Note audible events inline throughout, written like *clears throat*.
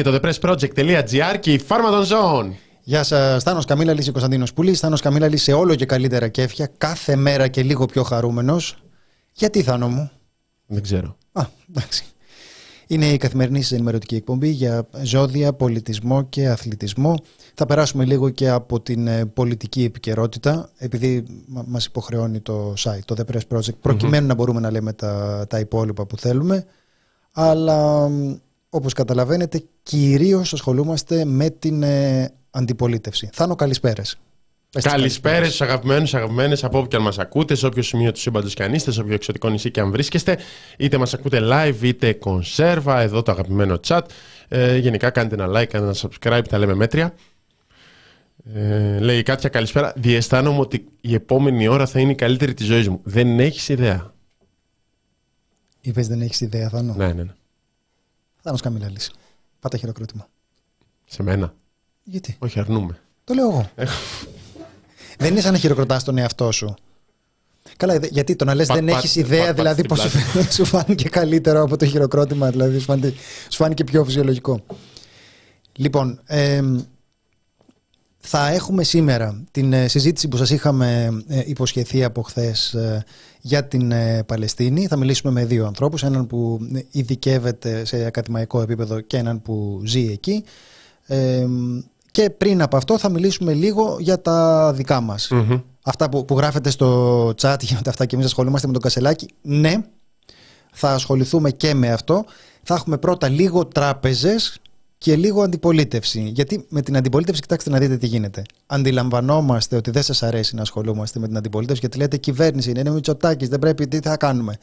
Είναι το thepressproject.gr και η Pharma των Ζώων. Γεια σας, Στάνος Καμίλα Λύση Κωνσταντίνος Πουλής. Στάνος Καμίλα σε όλο και καλύτερα κέφια, κάθε μέρα και λίγο πιο χαρούμενος. Γιατί, Θάνο μου; Δεν ξέρω. Α, εντάξει. Είναι η καθημερινή ενημερωτική εκπομπή για ζώδια, πολιτισμό και αθλητισμό. Θα περάσουμε λίγο και από την ε, πολιτική επικαιρότητα, επειδή μας υποχρεώνει το site, το The Press Project, προκειμενου να μπορούμε να λέμε τα, τα υπόλοιπα που θέλουμε. Αλλά όπως καταλαβαίνετε κυρίως ασχολούμαστε με την ε, αντιπολίτευση. Θάνο καλησπέρες. Καλησπέρα στους αγαπημένους, αγαπημένες από όπου και αν μας ακούτε, σε όποιο σημείο του σύμπαντος και αν είστε, σε όποιο εξωτικό νησί και αν βρίσκεστε, είτε μας ακούτε live είτε κονσέρβα, εδώ το αγαπημένο chat. Ε, γενικά κάντε ένα like, κάντε ένα subscribe, τα λέμε μέτρια. Ε, λέει η Κάτια καλησπέρα. Διαισθάνομαι ότι η επόμενη ώρα θα είναι η καλύτερη της ζωής μου. Δεν έχεις ιδέα. Είπες δεν έχεις ιδέα, Θάνο. Ναι, ναι. ναι. Θάνος Καμίλα Πάτα χειροκρότημα. Σε μένα. Γιατί; Όχι, αρνούμε. Το λέω εγώ. Δεν είναι σαν να χειροκροτάς τον εαυτό σου. Καλά, γιατί το να λες δεν έχεις ιδέα, δηλαδή πώς σου φάνηκε καλύτερο από το χειροκρότημα, δηλαδή σου φάνηκε, σου φάνηκε πιο φυσιολογικό. Λοιπόν, θα έχουμε σήμερα την ε, συζήτηση που σας είχαμε ε, υποσχεθεί από χθες ε, για την Παλαιστίνη. Θα μιλήσουμε με δύο ανθρώπους, έναν που ειδικεύεται σε ακαδημαϊκό επίπεδο και έναν που ζει εκεί. Και πριν από αυτό θα μιλήσουμε λίγο για τα δικά μας. Αυτά που, που γράφετε στο chat *laughs* για αυτά και εμείς ασχολούμαστε με τον Κασελάκη. Ναι, θα ασχοληθούμε και με αυτό. Θα έχουμε πρώτα λίγο τράπεζες και λίγο αντιπολίτευση. Γιατί με την αντιπολίτευση, κοιτάξτε να δείτε τι γίνεται. Αντιλαμβανόμαστε ότι δεν σας αρέσει να ασχολούμαστε με την αντιπολίτευση γιατί λέτε κυβέρνηση είναι, είναι Μητσοτάκη, δεν πρέπει, τι θα κάνουμε.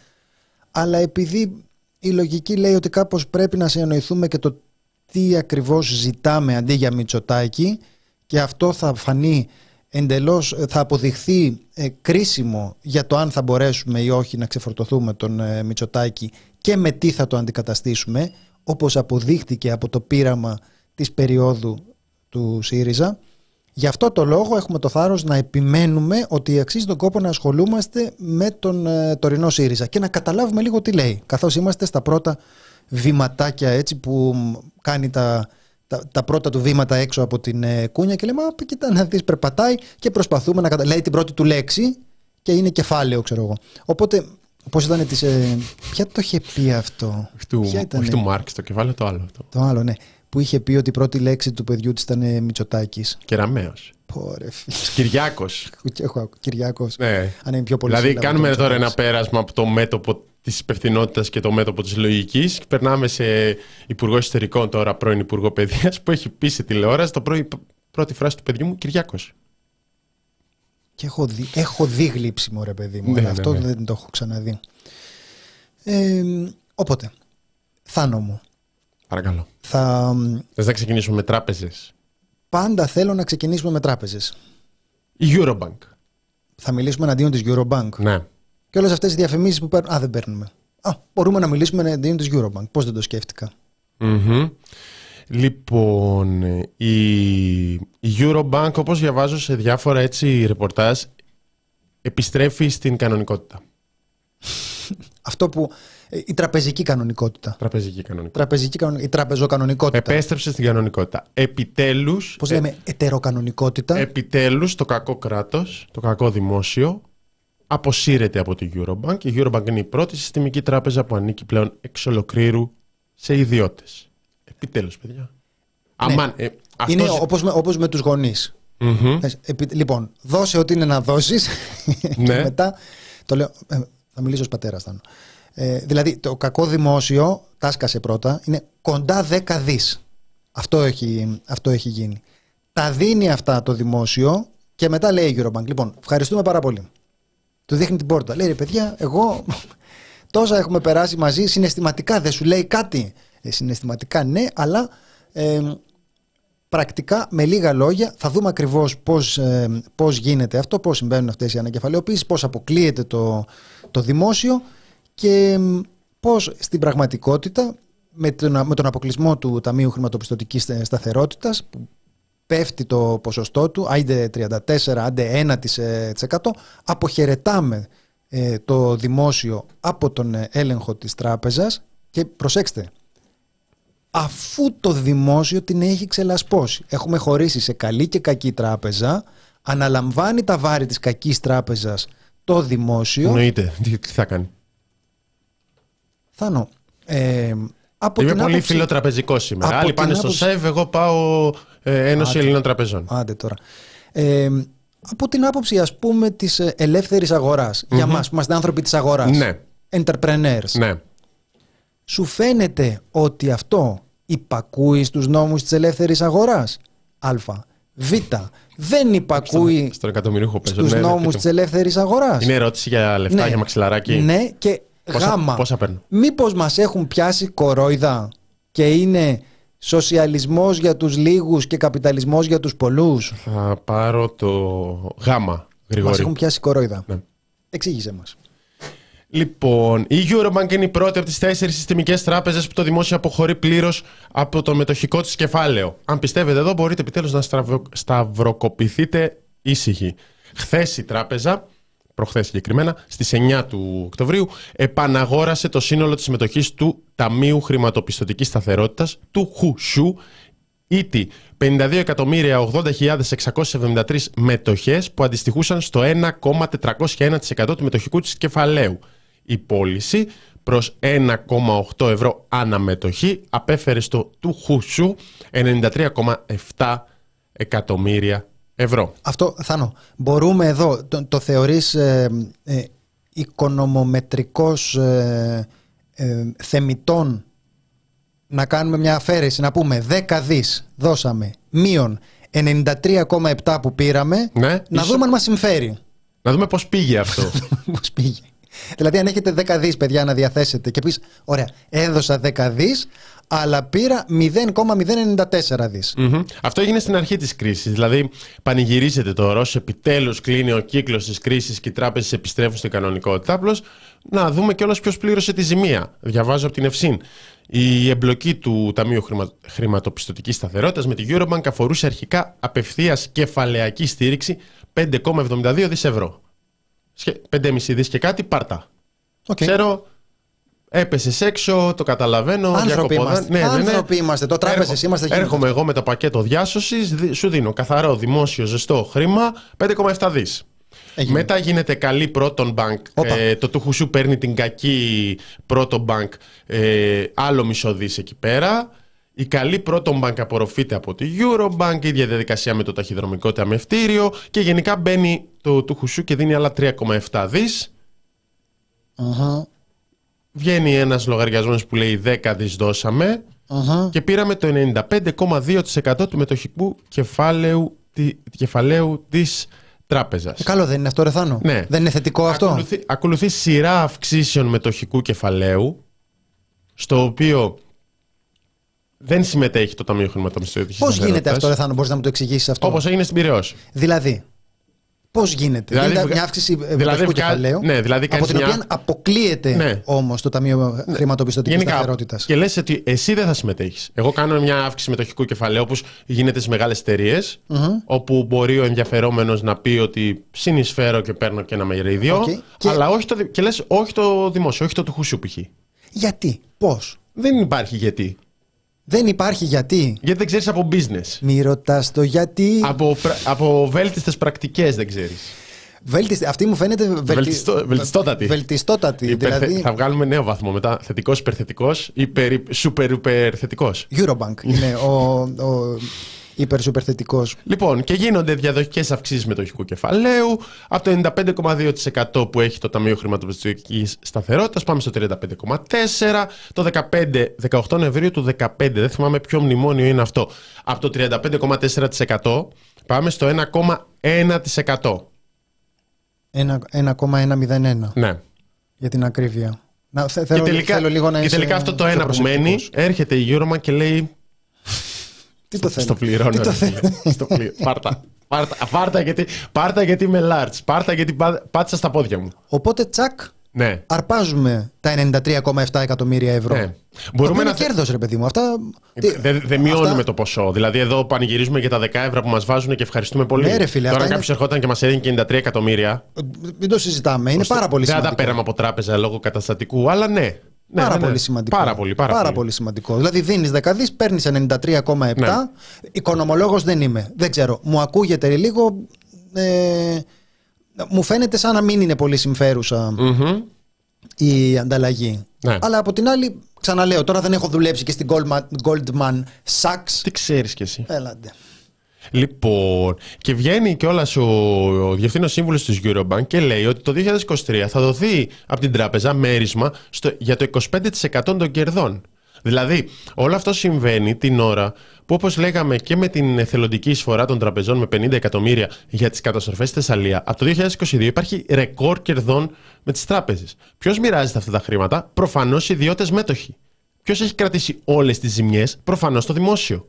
Αλλά επειδή η λογική λέει ότι κάπως πρέπει να συνεννοηθούμε και το τι ακριβώς ζητάμε αντί για Μητσοτάκη και αυτό θα φανεί εντελώς, θα αποδειχθεί ε, κρίσιμο για το αν θα μπορέσουμε ή όχι να ξεφορτωθούμε τον ε, Μητσοτάκη και με τι θα το αντικαταστήσουμε όπως αποδείχτηκε από το πείραμα της περίοδου του ΣΥΡΙΖΑ. Γι' αυτό το λόγο έχουμε το θάρρος να επιμένουμε ότι αξίζει τον κόπο να ασχολούμαστε με τον ε, τωρινό ΣΥΡΙΖΑ και να καταλάβουμε λίγο τι λέει, καθώς είμαστε στα πρώτα βηματάκια έτσι που κάνει τα, τα, πρώτα του βήματα έξω από την ε, κούνια και λέμε «Α, κοίτα να δεις περπατάει» και προσπαθούμε να καταλάβει την πρώτη του λέξη και είναι κεφάλαιο ξέρω εγώ. Οπότε Πώς ήταν της. Ε, ποια το είχε πει αυτό; Όχι του, του Μάρξ, το κεφάλαιο το άλλο. Αυτό. Το άλλο, ναι. Που είχε πει ότι η πρώτη λέξη του παιδιού της ήταν ε, Μητσοτάκης. Κεραμαίο. Πόρε Κυριάκος. Κυριάκος. Ναι. Αν είναι πιο πολύ Δηλαδή, κάνουμε τώρα ένα πέρασμα από το μέτωπο της υπευθυνότητας και το μέτωπο της λογικής. Περνάμε σε υπουργό εσωτερικών τώρα, πρώην υπουργό παιδείας, που έχει πει σε τηλεόραση το πρώτη φράση του παιδιού μου Κυριάκος. Και έχω δει, έχω δει γλύψιμο ρε παιδί μου, ναι, αλλά ναι, αυτό ναι. δεν το έχω ξαναδεί. Ε, οπότε, Θάνο μου. Παρακαλώ. Θα... Θες να ξεκινήσουμε με τράπεζες; Πάντα θέλω να ξεκινήσουμε με τράπεζες. Η Eurobank. Θα μιλήσουμε εναντίον της Eurobank. Ναι. Και όλες αυτές οι διαφημίσεις που παίρνουν. Α, δεν παίρνουμε. Α, μπορούμε να μιλήσουμε εναντίον της Eurobank. Πώς δεν το σκεφτηκα Λοιπόν, η Eurobank, όπως διαβάζω σε διάφορα έτσι ρεπορτάζ, επιστρέφει στην κανονικότητα. Αυτό που... Ε, η τραπεζική κανονικότητα. Τραπεζική κανονικότητα. Τραπεζική, η τραπεζοκανονικότητα. Επέστρεψε στην κανονικότητα. Επιτέλους... Πώς λέμε, ε, ετεροκανονικότητα. Επιτέλους το κακό κράτος, το κακό δημόσιο, αποσύρεται από τη Eurobank. Η Eurobank είναι η πρώτη συστημική τράπεζα που ανήκει πλέον εξ ολοκλήρου σε ιδιώτες. Επιτέλου, παιδιά. Ναι. Αμάν, ε, αυτός... Είναι όπως με, όπως με τους γονείς. Λοιπόν, δώσε ό,τι είναι να δώσεις. *laughs* και ναι. μετά. Το λέω, ε, θα μιλήσω ως πατέρας. Ε, δηλαδή, το κακό δημόσιο, τάσκασε πρώτα, είναι κοντά 10 δις. Αυτό έχει, αυτό έχει γίνει. Τα δίνει αυτά το δημόσιο και μετά λέει η Eurobank. Λοιπόν, ευχαριστούμε πάρα πολύ. Του δείχνει την πόρτα. Λέει ρε παιδιά, εγώ *laughs* τόσα έχουμε περάσει μαζί συναισθηματικά. Δεν σου λέει κάτι. Ε, συναισθηματικά ναι, αλλά ε, πρακτικά με λίγα λόγια θα δούμε ακριβώς πώς, ε, πώς γίνεται αυτό, πώς συμβαίνουν αυτές οι ανακεφαλαιοποίησεις, πώς αποκλείεται το, το δημόσιο και πώς στην πραγματικότητα με τον, με τον αποκλεισμό του Ταμείου Χρηματοπιστωτικής Σταθερότητας που πέφτει το ποσοστό του, άντε 34, άντε 1% αποχαιρετάμε το δημόσιο από τον έλεγχο της τράπεζας και προσέξτε, αφού το δημόσιο την έχει ξελασπώσει. Έχουμε χωρίσει σε καλή και κακή τράπεζα, αναλαμβάνει τα βάρη της κακής τράπεζας το δημόσιο. Εννοείται. Τι, τι θα κάνει; Θάνο, ε, από Είμαι την πολύ άποψη- φιλοτραπεζικός σήμερα. από Άλλοι την πάνε στο άποψη- ΣΕΒ, εγώ πάω ε, Ένωση Άντε. Ελλήνων Τραπεζών. Άντε τώρα. Ε, από την άποψη ας πούμε της ε, ελεύθερης αγοράς, για μας που είμαστε άνθρωποι της αγοράς, Ναι, entrepreneurs, ναι. σου φαίνεται ότι αυτό υπακούει στους νόμους της ελεύθερης αγοράς, α, β, δεν υπακούει Στον εκατομμυρίουχο παίζω. στους ναι, ναι, νόμους και της ελεύθερης αγοράς. το- Είναι ερώτηση για λεφτά, Ναι. για μαξιλαράκι. Ναι και Πόσα- γάμα. πόσα παίρνω; Μήπως μας έχουν πιάσει κορόιδα και είναι σοσιαλισμός για τους λίγους και καπιταλισμός για τους πολλούς; Θα πάρω το γάμα, Μας Γρηγόρη. έχουν πιάσει κορόιδα. Ναι. Εξήγησε μας. Λοιπόν, η Eurobank είναι η πρώτη από τις τέσσερις συστημικές τράπεζες που το δημόσιο αποχωρεί πλήρως από το μετοχικό της κεφάλαιο. Αν πιστεύετε εδώ, μπορείτε επιτέλους να στραβο- σταυροκοπηθείτε ήσυχοι. Χθες η τράπεζα, προχθές συγκεκριμένα, στις 9 του Οκτωβρίου, επαναγόρασε το σύνολο της συμμετοχή του Ταμείου Χρηματοπιστωτικής Σταθερότητας, του ΧΟΥΣΟΥ, ήτι 52.080.673 μετοχές που αντιστοιχούσαν στο 1,401% του μετοχικού της κεφαλαίου. Η πώληση προς 1,8 ευρώ αναμετοχή απέφερε στο του Χουσού 93,7 εκατομμύρια ευρώ. Αυτό, Θάνο, μπορούμε εδώ, το, το θεωρείς ε, ε, οικονομομετρικός ε, ε, θεμητών να κάνουμε μια αφαίρεση, να πούμε 10 δις δώσαμε, μείον 93,7 που πήραμε, Ναι, να ίσο- δούμε αν μας συμφέρει. Να δούμε πώς πήγε αυτό. *laughs* Πώς πήγε. Δηλαδή, αν έχετε 10 δις παιδιά να διαθέσετε και πεις, ωραία, έδωσα 10 δις, αλλά πήρα 0,094 δις. Μμμ. Αυτό έγινε στην αρχή της κρίσης. Δηλαδή, πανηγυρίζεται τώρα ως επιτέλους κλείνει ο κύκλος της κρίσης και οι τράπεζες επιστρέφουν στην κανονικότητα. Απλώς να δούμε κιόλας ποιος πλήρωσε τη ζημία. Διαβάζω από την Ευσύν. Η εμπλοκή του Ταμείου Χρημα... Χρηματοπιστωτικής Σταθερότητας με τη Eurobank αφορούσε αρχικά απευθείας κεφαλαιακή στήριξη 5,72 δις ευρώ. Σχε- 5,5 δις και κάτι, πάρτα. Οκ. Ξέρω, έπεσες έξω, το καταλαβαίνω. Άνθρωποι διακοπόδα. είμαστε. Άνθρωποι είμαστε. Το τράπεζες Έρχο- είμαστε, γίνεται Έρχομαι εγώ με το πακέτο διάσωσης, σου δίνω καθαρό δημόσιο ζεστό χρήμα 5,7 δις. Έγινε. Μετά γίνεται καλή Proton Bank. Όπα. Ε, το του Χουσού παίρνει την κακή Proton Bank. Ε, άλλο μισό δις εκεί πέρα. Η καλή Proton Bank απορροφείται από τη Eurobank, η ίδια διαδικασία με το ταχυδρομικό ταμευτήριο και γενικά μπαίνει το του Χουσού και δίνει άλλα 3,7 δις. Αχα, Βγαίνει ένας λογαριασμός που λέει 10 δις δώσαμε αχα. και πήραμε το 95,2% του μετοχικού κεφάλαιου, τη, κεφαλαίου της τράπεζας. Ε, Καλό δεν είναι αυτό, ρε Θάνο. Ναι. Δεν είναι θετικό αυτό; Ακολουθεί, ακολουθεί σειρά αυξήσεων μετοχικού κεφαλαίου, στο οποίο δεν συμμετέχει το Ταμείο Χρηματοπιστωτικής Πώς γίνεται Σταθερότητας, αυτό, ρε Θάνο, μπορείς να μου το εξηγήσεις αυτό; Όπως έγινε στην Πυραιός. Δηλαδή, πώς γίνεται; Δηλαδή, γίνεται βγα- μια αύξηση ε, δηλαδή μετοχικού βγα- κεφαλαίου. ναι, δηλαδή από κάνεις την μια- οποία αποκλείεται Ναι. όμως το Ταμείο Χρηματοπιστωτικής Γενικά. Σταθερότητας. Και λες ότι εσύ δεν θα συμμετέχεις. Εγώ κάνω μια αύξηση μετοχικού κεφαλαίου όπως γίνεται στις μεγάλες όπου μπορεί ο ενδιαφερόμενος να πει ότι συνεισφέρω και παίρνω και ένα μερίδιο. Οκ. Και- Αλλά όχι το, δη- και λες όχι το δημόσιο, όχι το του χουσού π.χ. Γιατί, πώς; Δεν υπάρχει γιατί. Δεν υπάρχει γιατί. Γιατί δεν ξέρεις από business. Μη ρωτάς το γιατί. Από, πρα- από βέλτιστες πρακτικές δεν ξέρεις. Βέλτιστη, αυτή μου φαίνεται βελτι... Βελτιστό- βελτιστότατη. βελτιστότατη. Δηλαδή, Θα βγάλουμε νέο βαθμό μετά. Θετικός, υπερθετικός, υπερ, super, υπερθετικός. Eurobank είναι ο, ο υπερσουπερθετικός. Λοιπόν, και γίνονται διαδοχικές αυξήσεις μετοχικού κεφαλαίου. Από το 95,2% που έχει το Ταμείο Χρηματοπιστωτικής Σταθερότητας, πάμε στο 35,4%. Το 15, 18 Νοεμβρίου του 2015, δεν θυμάμαι ποιο μνημόνιο είναι αυτό. Από το 35,4% πάμε στο 1,1%. Ένα- 1,101 Ναι. για την ακρίβεια. Να, θε- Και θέλω, τελικά, θέλω λίγο να και είσαι τελικά αυτό το πιο ένα που μένει, προσεκτικός. έρχεται η Euroman και λέει. Τι το θέλω. Στο πληρώνω. Τι το ρε θέλω. φίλε. Στο πλη- Πάρτα. Πάρτα, πάρτα, γιατί, πάρτα γιατί είμαι large. Πάρτα γιατί πά- πάτησα στα πόδια μου. Οπότε τσακ, Ναι. αρπάζουμε τα 93,7 εκατομμύρια ευρώ. Ναι. Μπορούμε Μπορούμε είναι να. κέρδος ρε παιδί μου. Αυτά... τι- Δεν δεν μειώνουμε αυτά- το ποσό. Δηλαδή, εδώ πανηγυρίζουμε για τα 10 ευρώ που μας βάζουν και ευχαριστούμε πολύ. Ναι, ρε φίλε, Τώρα, αυτά αν κάποιο ερχόταν και μας έδινε και 93 εκατομμύρια. Μην το συζητάμε. Είναι πάρα πολύ Δεν θα τα σημαντικό. πέραμε από τράπεζα λόγω καταστατικού, αλλά ναι. Ναι, πάρα ναι, ναι. πολύ σημαντικό. Πάρα πολύ, πάρα, πάρα πολύ. σημαντικό. Δηλαδή δίνεις δεκαδείς, παίρνεις 93,7. Ναι. Οικονομολόγος δεν είμαι. Δεν ξέρω. Μου ακούγεται λίγο. Ε, μου φαίνεται σαν να μην είναι πολύ η ανταλλαγή. Ναι. Αλλά από την άλλη, ξαναλέω, τώρα δεν έχω δουλέψει και στην Goldman Sachs. Τι ξέρεις κι εσύ. Έλαντε. Λοιπόν, και βγαίνει κιόλας ο, ο διευθύνων σύμβουλος της Eurobank και λέει ότι το 2023 θα δοθεί από την τράπεζα μέρισμα στο, για το 25% των κερδών. Δηλαδή, όλο αυτό συμβαίνει την ώρα που, όπως λέγαμε και με την εθελοντική εισφορά των τραπεζών με 50 εκατομμύρια για τις καταστροφές στη Θεσσαλία, από το 2022 υπάρχει ρεκόρ κερδών με τις τράπεζες. Ποιος μοιράζεται αυτά τα χρήματα, προφανώς οι ιδιώτες μέτοχοι. Ποιος έχει κρατήσει όλες τις ζημιές, προφανώς το δημόσιο.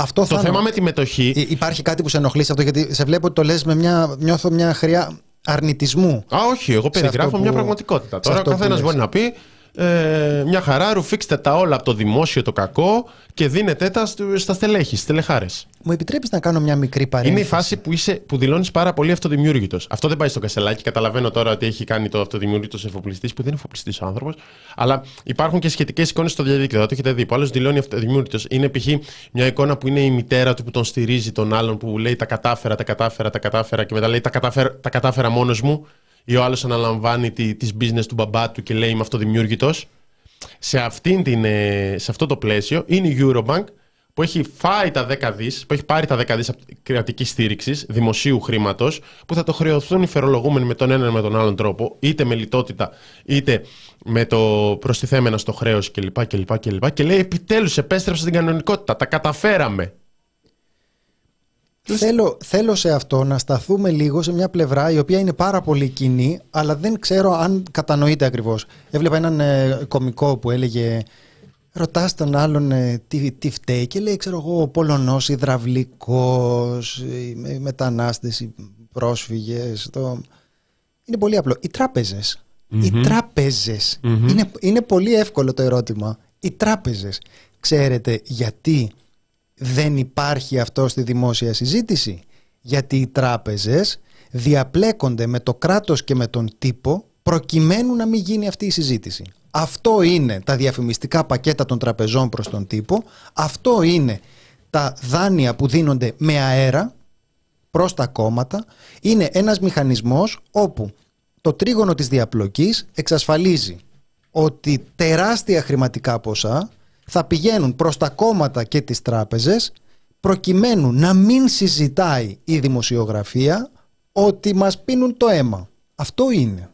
Αυτό το θέμα με τη μετοχή. Υπάρχει κάτι που σε ενοχλεί σε αυτό, γιατί σε βλέπω ότι το λες με μια. Νιώθω μια χρειά αρνητισμού. Α, όχι, εγώ περιγράφω μια πραγματικότητα. Τώρα ο καθένας μπορεί να πει ε, μια χαρά, ρουφήξτε τα όλα από το δημόσιο το κακό και δίνετε τα στα στελέχη, στις τελεχάρες. Μου επιτρέπεις να κάνω μια μικρή παρέμβαση. Είναι η φάση που, είσαι, που δηλώνεις πάρα πολύ αυτοδημιούργητος. Αυτό δεν πάει στο κασελάκι. Καταλαβαίνω τώρα ότι έχει κάνει το αυτοδημιούργητος εφοπλιστής, που δεν είναι εφοπλιστής ο άνθρωπος. Αλλά υπάρχουν και σχετικές εικόνες στο διαδίκτυο. Το έχετε δει. Που άλλος δηλώνει αυτοδημιούργητος. Είναι π.χ. μια εικόνα που είναι η μητέρα του που τον στηρίζει τον άλλον που λέει τα κατάφερα, τα κατάφερα, τα κατάφερα και μετά λέει τα κατάφερα, τα κατάφερα μόνος μου ή ο άλλος αναλαμβάνει τη, τις business του μπαμπά του και λέει είμαι αυτοδημιούργητος. Σε, αυτήν την, ε, σε αυτό το πλαίσιο είναι η Eurobank που έχει φάει τα 10 δις, που έχει πάρει τα 10 δις κρατική στήριξη, δημοσίου χρήματος, που θα το χρεωθούν οι φερολογούμενοι με τον έναν με τον άλλον τρόπο, είτε με λιτότητα, είτε με το προστιθέμενα στο χρέος κλπ. κλπ, κλπ. Και λέει επιτέλους επέστρεψε στην κανονικότητα. Τα καταφέραμε. Θέλω, θέλω σε αυτό να σταθούμε λίγο σε μια πλευρά η οποία είναι πάρα πολύ κοινή, αλλά δεν ξέρω αν κατανοείται ακριβώς. Έβλεπα έναν ε, κομικό που έλεγε. Ρωτάς τον άλλον ε, τι, τι φταίει και λέει, ξέρω εγώ, ο Πολωνός, υδραυλικός, οι μετανάστες, οι πρόσφυγες. Το... Είναι πολύ απλό. Οι τραπεζες Οι τραπεζες Είναι, είναι πολύ εύκολο το ερώτημα. Οι τράπεζες. Ξέρετε γιατί δεν υπάρχει αυτό στη δημόσια συζήτηση. Γιατί οι τράπεζες διαπλέκονται με το κράτος και με τον τύπο προκειμένου να μην γίνει αυτή η συζήτηση. Αυτό είναι τα διαφημιστικά πακέτα των τραπεζών προς τον τύπο. Αυτό είναι τα δάνεια που δίνονται με αέρα προς τα κόμματα. Είναι ένας μηχανισμός όπου το τρίγωνο της διαπλοκής εξασφαλίζει ότι τεράστια χρηματικά ποσά θα πηγαίνουν προς τα κόμματα και τις τράπεζες προκειμένου να μην συζητάει η δημοσιογραφία ότι μας πίνουν το αίμα. Αυτό είναι.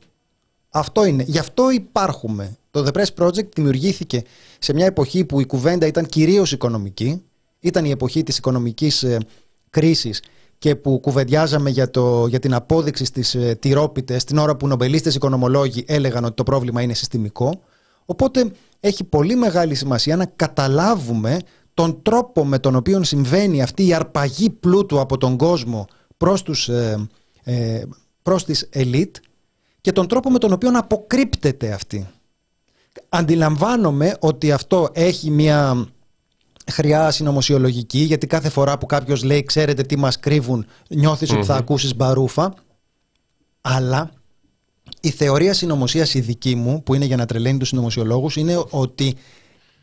Αυτό είναι. Γι' αυτό υπάρχουμε. Το The Press Project δημιουργήθηκε σε μια εποχή που η κουβέντα ήταν κυρίως οικονομική. Ήταν η εποχή της οικονομικής ε, κρίσης και που κουβεντιάζαμε για, το, για την απόδειξη στις ε, τυρόπιτες την ώρα που νομπελίστες οικονομολόγοι έλεγαν ότι το πρόβλημα είναι συστημικό. Οπότε έχει πολύ μεγάλη σημασία να καταλάβουμε τον τρόπο με τον οποίο συμβαίνει αυτή η αρπαγή πλούτου από τον κόσμο προς, τους, ε, ε, προς τις ελίτ και τον τρόπο με τον οποίο αποκρύπτεται αυτή. Αντιλαμβάνομαι ότι αυτό έχει μια χρειά συνωμοσιολογική γιατί κάθε φορά που κάποιος λέει ξέρετε τι μας κρύβουν ότι θα ακούσεις μπαρούφα αλλά η θεωρία συνωμοσίας η δική μου, που είναι για να τρελαίνει τους συνωμοσιολόγους, είναι ότι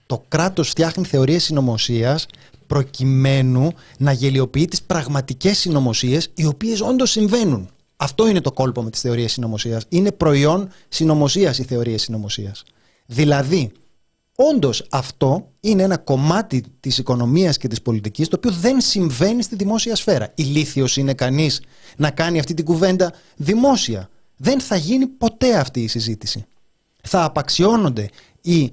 το κράτος φτιάχνει θεωρίες συνωμοσίας προκειμένου να γελιοποιεί τις πραγματικές συνωμοσίες, οι οποίες όντως συμβαίνουν. Αυτό είναι το κόλπο με τις θεωρίες συνωμοσίας. Είναι προϊόν συνωμοσίας οι θεωρίες συνωμοσίας. Δηλαδή, όντως αυτό είναι ένα κομμάτι της οικονομίας και της πολιτικής το οποίο δεν συμβαίνει στη δημόσια σφαίρα. Ηλίθιος είναι κανείς να κάνει αυτή την κουβέντα δημόσια δεν θα γίνει ποτέ αυτή η συζήτηση. Θα απαξιώνονται οι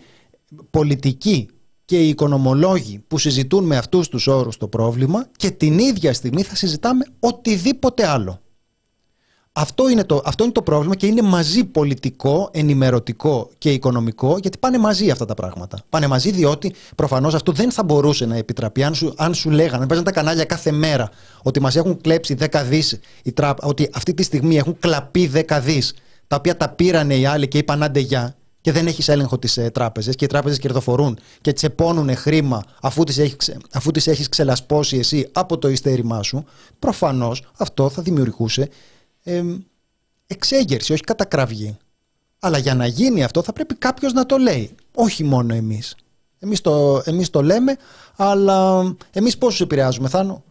πολιτικοί και οι οικονομολόγοι που συζητούν με αυτούς τους όρους το πρόβλημα και την ίδια στιγμή θα συζητάμε οτιδήποτε άλλο. Αυτό είναι, το, αυτό είναι το πρόβλημα και είναι μαζί πολιτικό, ενημερωτικό και οικονομικό, γιατί πάνε μαζί αυτά τα πράγματα. Πάνε μαζί διότι προφανώς αυτό δεν θα μπορούσε να επιτραπεί. Αν σου, αν σου λέγανε, παίζαν τα κανάλια κάθε μέρα ότι μας έχουν κλέψει 10 δις, ότι αυτή τη στιγμή έχουν κλαπεί 10 δις, τα οποία τα πήρανε οι άλλοι και είπαν άντε γεια, και δεν έχεις έλεγχο τις ε, τράπεζες και οι τράπεζες κερδοφορούν και τσεπώνουν χρήμα αφού τις έχεις αφού τις έχεις ξελασπώσει εσύ από το ειστέρημά σου, προφανώς αυτό θα δημιουργούσε ε, εξέγερση, όχι κατακραυγή. Αλλά για να γίνει αυτό θα πρέπει κάποιος να το λέει. Όχι μόνο εμείς. Εμείς το, εμείς το λέμε, αλλά εμείς πόσους επηρεάζουμε, Θάνο;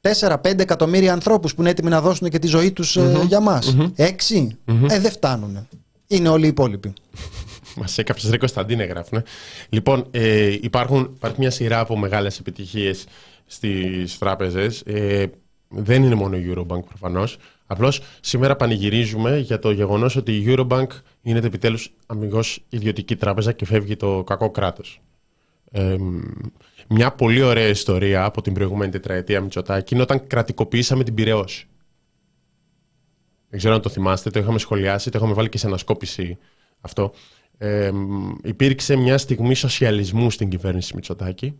4-5 εκατομμύρια ανθρώπους που είναι έτοιμοι να δώσουν και τη ζωή τους ε, για μας. Mm-hmm. 6. Ε, δεν φτάνουν. Είναι όλοι οι υπόλοιποι. *laughs* Μας έκαψες Ρε Κωνσταντίνε, γράφουν. Λοιπόν, ε, υπάρχουν, υπάρχει μια σειρά από μεγάλες επιτυχίες στις τράπεζες. Ε, δεν είναι μόνο η Eurobank προφανώς. Απλώς σήμερα πανηγυρίζουμε για το γεγονός ότι η Eurobank είναι επιτέλους αμυγός ιδιωτική τράπεζα και φεύγει το κακό κράτος. Ε, μια πολύ ωραία ιστορία από την προηγούμενη τετραετία Μητσοτάκη είναι όταν κρατικοποιήσαμε την Πυραιός. Δεν ξέρω αν το θυμάστε, το είχαμε σχολιάσει, το είχαμε βάλει και σε ανασκόπηση αυτό. Ε, υπήρξε μια στιγμή σοσιαλισμού στην κυβέρνηση Μητσοτάκη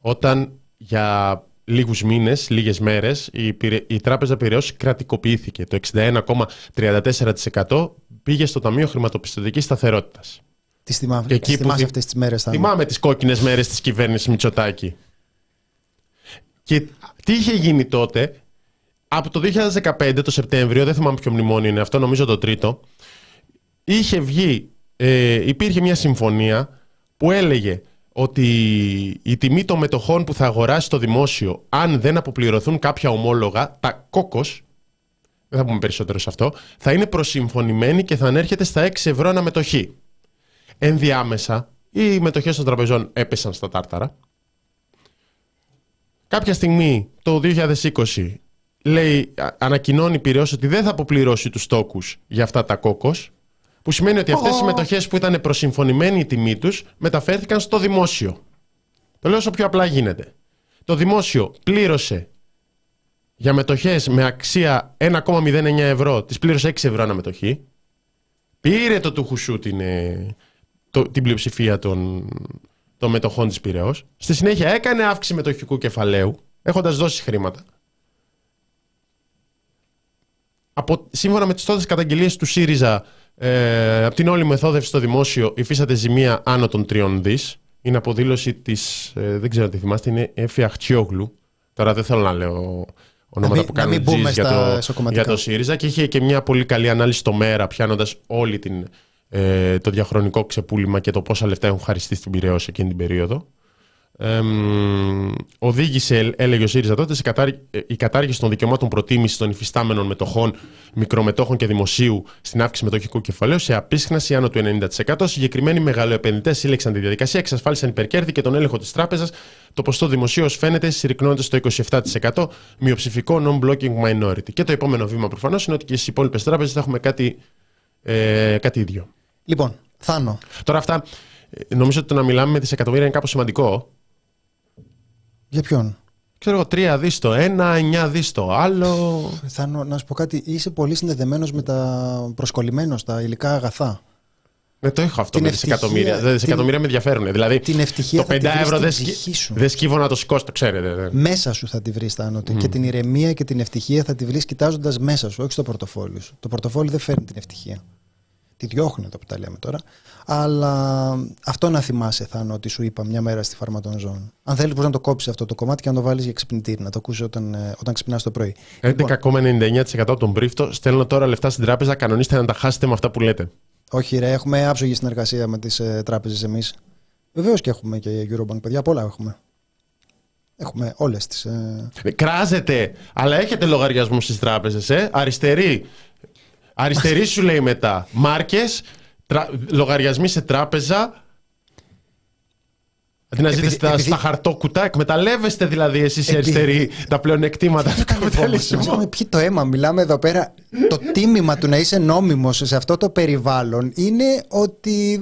όταν για λίγους μήνες, λίγες μέρες η, η Τράπεζα Πυραιός κρατικοποιήθηκε. Το 61,34% πήγε στο Ταμείο Χρηματοπιστωτικής Σταθερότητας. Τις θυμάμαι, εκεί θυμάσαι αυτές τις μέρες. Θα θυμάμαι τις κόκκινες μέρες της κυβέρνησης Μητσοτάκη. Και τι είχε γίνει τότε, από το 2015 το Σεπτέμβριο, δεν θυμάμαι ποιο μνημόνιο είναι αυτό, νομίζω το τρίτο, είχε βγει, ε, υπήρχε μια συμφωνία που έλεγε ότι η τιμή των μετοχών που θα αγοράσει το δημόσιο, αν δεν αποπληρωθούν κάποια ομόλογα, τα κόκκος, δεν θα πούμε περισσότερο σε αυτό, θα είναι προσυμφωνημένη και θα ανέρχεται στα 6 ευρώ αναμετοχή. Ενδιάμεσα, οι μετοχές των τραπεζών έπεσαν στα τάρταρα. Κάποια στιγμή, το 2020, λέει, ανακοινώνει Πυραιός ότι δεν θα αποπληρώσει τους τόκους για αυτά τα κόκκος, που σημαίνει ότι αυτές οι μετοχές που ήταν προσυμφωνημένη η τιμή τους, μεταφέρθηκαν στο δημόσιο. Το λέω όσο πιο απλά γίνεται. Το δημόσιο πλήρωσε για μετοχές με αξία 1,09 ευρώ, τις πλήρωσε 6 ευρώ αναμετοχή, πήρε το του Χουσού την, ε, το, την πλειοψηφία των, των μετοχών της Πυραιός. Στη συνέχεια έκανε αύξηση μετοχικού κεφαλαίου, έχοντας δώσει χρήματα. Από, σύμφωνα με τις τότε καταγγελίες του ΣΥΡΙΖΑ, ε, από την όλη μεθόδευση στο δημόσιο υφίσταται ζημία άνω των τριών δις. Είναι αποδήλωση της, ε, δεν ξέρω αν τη θυμάστε, είναι Εφη Αχτσιόγλου. Τώρα δεν θέλω να λέω ονόματα που κάνουν για, το, για το ΣΥΡΙΖΑ και είχε και μια πολύ καλή ανάλυση στο ΜΕΡΑ πιάνοντας όλη την ε, το διαχρονικό ξεπούλημα και το πόσα λεφτά έχουν χαριστεί στην Πυραιό σε εκείνη την περίοδο. Ε, οδήγησε, έλεγε ο ΣΥΡΙΖΑ τότε, σε ε, η κατάργηση των δικαιωμάτων προτίμησης των υφιστάμενων μετοχών, μικρομετόχων και δημοσίου στην αύξηση μετοχικού κεφαλαίου σε απίσχναση άνω του 90%. Συγκεκριμένοι μεγαλοεπενδυτές σύλλεξαν τη διαδικασία, εξασφάλισαν υπερκέρδη και τον έλεγχο της τράπεζας. Το ποστό δημοσίου, ως φαίνεται, συρρυκνώνεται στο 27%, μειοψηφικό non-blocking minority. Και το επόμενο βήμα προφανώς είναι ότι και στις υπόλοιπες τράπεζες θα έχουμε κάτι, ε, κάτι ίδιο. Λοιπόν, Θάνο. Τώρα αυτά, ε, νομίζω ότι το να μιλάμε με δισεκατομμύρια είναι κάπως σημαντικό. Για ποιον; Ξέρω εγώ, τρία δίστο, ένα εννιά δίστο, άλλο. Θάνο, να σου πω κάτι, είσαι πολύ συνδεδεμένος με τα προσκολλημένο, στα υλικά αγαθά. Ναι, το έχω αυτό την με δισεκατομμύρια. Την... Δισεκατομμύρια με ενδιαφέρουν. Δηλαδή, την ευτυχία το 5 ευρώ δεν δε σκύβω να το σηκώσω, το ξέρετε. Μέσα σου θα τη βρεις, Θάνο. Mm. Και την ηρεμία και την ευτυχία θα τη βρεις κοιτάζοντας μέσα σου, όχι στο πορτοφόλι σου. Το πορτοφόλι δεν φέρνει την ευτυχία τη διώχνει εδώ που τα λέμε τώρα. Αλλά αυτό να θυμάσαι, Θάνο, ότι σου είπα μια μέρα στη φάρμα των ζώων. Αν θέλεις, μπορείς να το κόψεις αυτό το κομμάτι και να το βάλεις για ξυπνητήρι, να το ακούσεις όταν, ε, όταν ξυπνάς το πρωί. 11,99% από τον πρίφτο. Στέλνω τώρα λεφτά στην τράπεζα. Κανονίστε να τα χάσετε με αυτά που λέτε. Όχι, ρε, έχουμε άψογη συνεργασία με τις ε, τράπεζες εμείς. Βεβαίως και έχουμε και Eurobank, παιδιά, πολλά έχουμε. Έχουμε όλες τις. Ε... Κράζετε, αλλά έχετε λογαριασμού στις τράπεζες, ε. Αριστερή, Αριστερή σου λέει μετά. Μάρκες, τρα... λογαριασμοί σε τράπεζα. Αντί να ζείτε στα, επειδή... στα χαρτόκουτα, εκμεταλλεύεστε δηλαδή εσείς οι αριστεροί τα πλεονεκτήματα του καπιταλισμού. Ξέρουμε πιει το αίμα. Μιλάμε εδώ πέρα. το τίμημα του να είσαι νόμιμος σε αυτό το περιβάλλον είναι ότι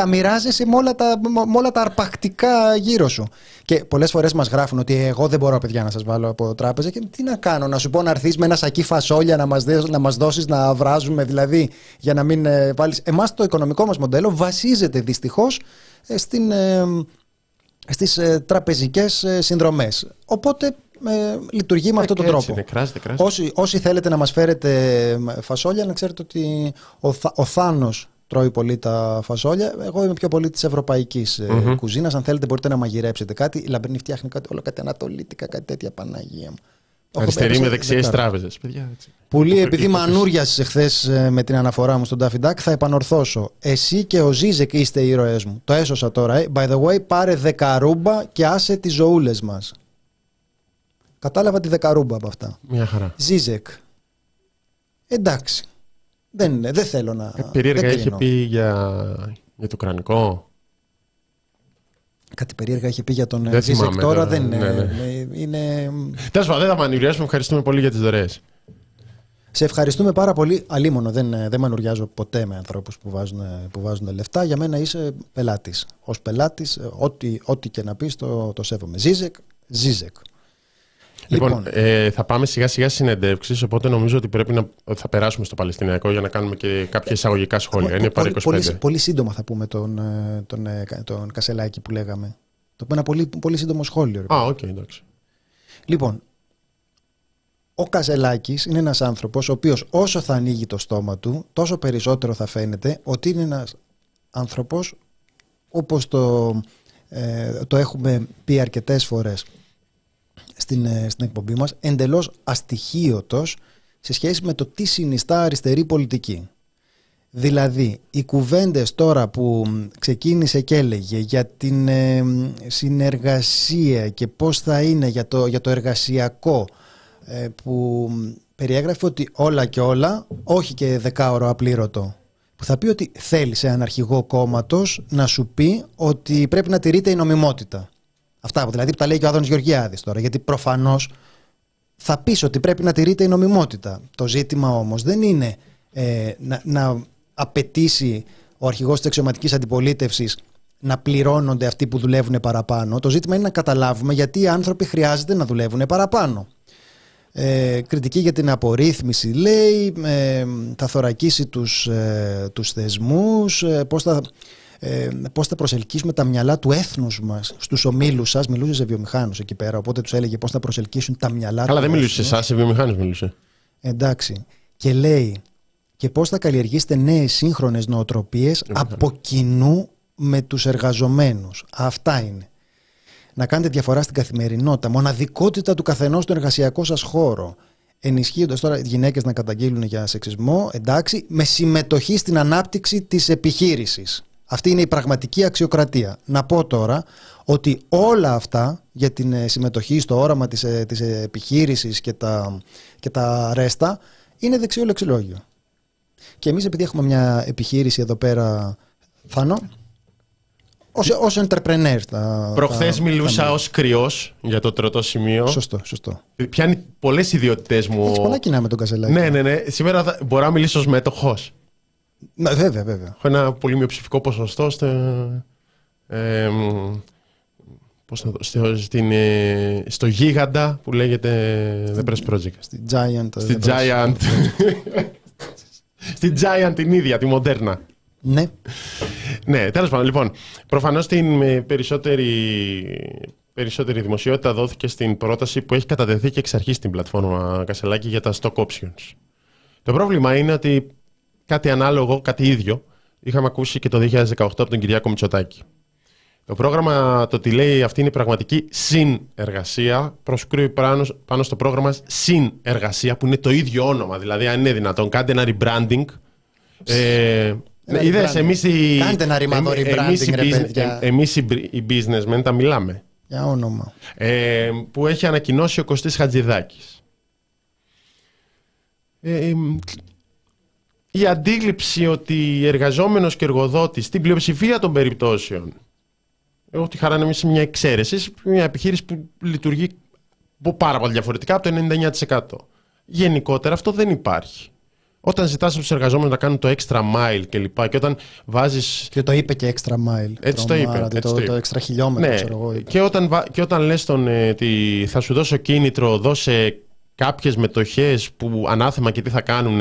τα μοιράζεσαι με όλα τα, με όλα τα αρπακτικά γύρω σου. Και πολλές φορές μας γράφουν ότι εγώ δεν μπορώ, παιδιά, να σας βάλω από τράπεζα. Και τι να κάνω, να σου πω να έρθεις με ένα σακί φασόλια να μας να μας δώσεις να βράζουμε, δηλαδή, για να μην ε, βάλεις. Εμάς το οικονομικό μας μοντέλο βασίζεται δυστυχώς ε, στην. Ε, στις ε, τραπεζικές ε, συνδρομές. Οπότε ε, λειτουργεί με αυτόν τον τρόπο. Είναι, Όσοι, όσοι θέλετε να μας φέρετε φασόλια, να ξέρετε ότι ο, ο Θάνος τρώει πολύ τα φασόλια. Εγώ είμαι πιο πολύ της ευρωπαϊκής mm-hmm. κουζίνας. Αν θέλετε, μπορείτε να μαγειρέψετε κάτι. Η Λαμπρινή φτιάχνει κάτι, όλο κάτι ανατολίτικα, κάτι τέτοια Παναγία μου. Αριστερή με δεξιές τράπεζες. Πολύ, επειδή μανούριασε χθε ε, με την αναφορά μου στον Ταφιντάκ, θα επανορθώσω. Εσύ και ο Ζίζεκ είστε οι ήρωές μου. Το έσωσα τώρα. Ε. By the way, πάρε δεκαρούμπα και άσε τις ζωούλες μας. Κατάλαβα τη δεκαρούμπα από αυτά. Μια χαρά. Ζίζεκ. Εντάξει. Δεν, δεν θέλω να. Ε, περίεργα είχε πει για, για το κρανικό. Κάτι περίεργα είχε πει για τον δεν Ζίζεκ τώρα. Δεν ναι, ναι. είναι. Τέλος πάντων, δεν θα μανουριάσουμε. Ευχαριστούμε πολύ για τις δωρεές. Σε ευχαριστούμε πάρα πολύ. Αλίμονο, δεν, δεν μανουριάζω ποτέ με ανθρώπους που βάζουν, που βάζουν λεφτά. Για μένα είσαι πελάτης. Ω πελάτης, ό,τι, ό,τι και να πεις το, το σέβομαι. Ζίζεκ, Ζίζεκ. Λοιπόν, λοιπόν ε, θα πάμε σιγά σιγά συνεντεύξεις, οπότε νομίζω ότι πρέπει να θα περάσουμε στο Παλαιστινιακό για να κάνουμε και κάποια εισαγωγικά σχόλια. Είναι πολύ, πολύ, πολύ, σύντομα θα πούμε τον, ε, τον, ε, τον, τον Κασελάκη που λέγαμε. Το πούμε ένα πολύ, πολύ σύντομο σχόλιο. Α, OK, okay, εντάξει. Λοιπόν, ο Κασελάκης είναι ένας άνθρωπος ο οποίος όσο θα ανοίγει το στόμα του, τόσο περισσότερο θα φαίνεται ότι είναι ένας άνθρωπος όπως το, ε, το έχουμε πει αρκετές φορές στην, ε, στην εκπομπή μας εντελώς αστοιχείωτος σε σχέση με το τι συνιστά αριστερή πολιτική. Δηλαδή, οι κουβέντες τώρα που ξεκίνησε και έλεγε για την ε, συνεργασία και πώς θα είναι για το, για το εργασιακό ε, που περιέγραφε ότι όλα και όλα, όχι και δεκάωρο απλήρωτο, που θα πει ότι θέλει σε έναν αρχηγό κόμματος να σου πει ότι πρέπει να τηρείται η νομιμότητα. Αυτά δηλαδή που τα λέει και ο Άδωνης Γεωργιάδης τώρα. Γιατί προφανώς θα πεις ότι πρέπει να τηρείται η νομιμότητα. Το ζήτημα όμως δεν είναι ε, να, να απαιτήσει ο αρχηγός της αξιωματικής αντιπολίτευσης να πληρώνονται αυτοί που δουλεύουν παραπάνω. Το ζήτημα είναι να καταλάβουμε γιατί οι άνθρωποι χρειάζεται να δουλεύουν παραπάνω. Ε, κριτική για την απορρίθμιση λέει, ε, θα θωρακίσει τους, ε, τους θεσμούς, ε, πώς θα ε, πώς θα προσελκύσουμε τα μυαλά του έθνους μας στους ομίλους σας; Μιλούσε σε βιομηχάνους εκεί πέρα, οπότε τους έλεγε πώς θα προσελκύσουν τα μυαλά Καλά, δεν μιλούσε σε εσάς, σε βιομηχάνους μιλούσε. Εντάξει. Και λέει και πώς θα καλλιεργήσετε νέες σύγχρονες νοοτροπίες από κοινού με τους εργαζομένους. Αυτά είναι. Να κάνετε διαφορά στην καθημερινότητα, μοναδικότητα του καθενός στο εργασιακό σας χώρο. Ενισχύοντας τώρα οι γυναίκες να καταγγείλουν για σεξισμό, εντάξει, με συμμετοχή στην ανάπτυξη της επιχείρησης. Αυτή είναι η πραγματική αξιοκρατία. Να πω τώρα ότι όλα αυτά για την ε, συμμετοχή στο όραμα της, ε, της επιχείρησης και τα, και τα ρέστα είναι δεξιό λεξιλόγιο. Και εμείς επειδή έχουμε μια επιχείρηση εδώ πέρα, Θάνο, ως, ως entrepreneur. Τα, Προχθές μιλούσα ως κρυός για το τροτό σημείο. Σωστό, σωστό. Πιάνει πολλές ιδιότητες μου. Έχεις πολλά κοινά με τον Κασελάκη. Ναι, ναι, ναι. Σήμερα θα, μπορώ να μιλήσω ως μέτοχος. Ναι, βέβαια, βέβαια. Έχω ένα πολύ μειοψηφικό ποσοστό στο, ε, πώς να το, στο, στην, ε, στο γίγαντα που λέγεται The Press Project. Στη Giant. Στη Giant. *laughs* στη Giant την ίδια, τη μοντέρνα. Ναι. ναι, τέλος πάντων. Λοιπόν, προφανώς την περισσότερη, περισσότερη δημοσιότητα δόθηκε στην πρόταση που έχει κατατεθεί και εξ αρχής στην πλατφόρμα Κασελάκη για τα stock options. Το πρόβλημα είναι ότι κάτι ανάλογο, κάτι ίδιο, είχαμε ακούσει και το 2018 από τον Κυριάκο Μητσοτάκη. Το πρόγραμμα, το ότι λέει αυτή είναι η πραγματική συνεργασία, προσκρούει πάνω, πάνω στο πρόγραμμα συνεργασία που είναι το ίδιο όνομα. Δηλαδή, αν είναι δυνατόν, κάντε ένα rebranding. Ε, Είδες, εμείς οι, Κάντε ένα ρημαδό rebranding, ρε παιδιά. Εμείς οι businessmen τα μιλάμε. Για όνομα. Ε, που έχει ανακοινώσει ο Κωστής Χατζηδάκης. Ε, η αντίληψη ότι εργαζόμενος και εργοδότης στην πλειοψηφία των περιπτώσεων έχω τη χαρά να είμαι σε μια εξαίρεση, μια επιχείρηση που λειτουργεί πάρα πολύ διαφορετικά από το 99%. Γενικότερα αυτό δεν υπάρχει. Όταν ζητάς από τους εργαζόμενους να κάνουν το extra mile και λοιπά, και όταν βάζεις. Και το είπε και extra mile. Έτσι το είπε. Έτσι το, το, extra χιλιόμετρο, ναι. ξέρω εγώ. Και όταν, και όταν λες τον ε, θα σου δώσω κίνητρο, δώσε κάποιες μετοχές που ανάθεμα και τι θα κάνουν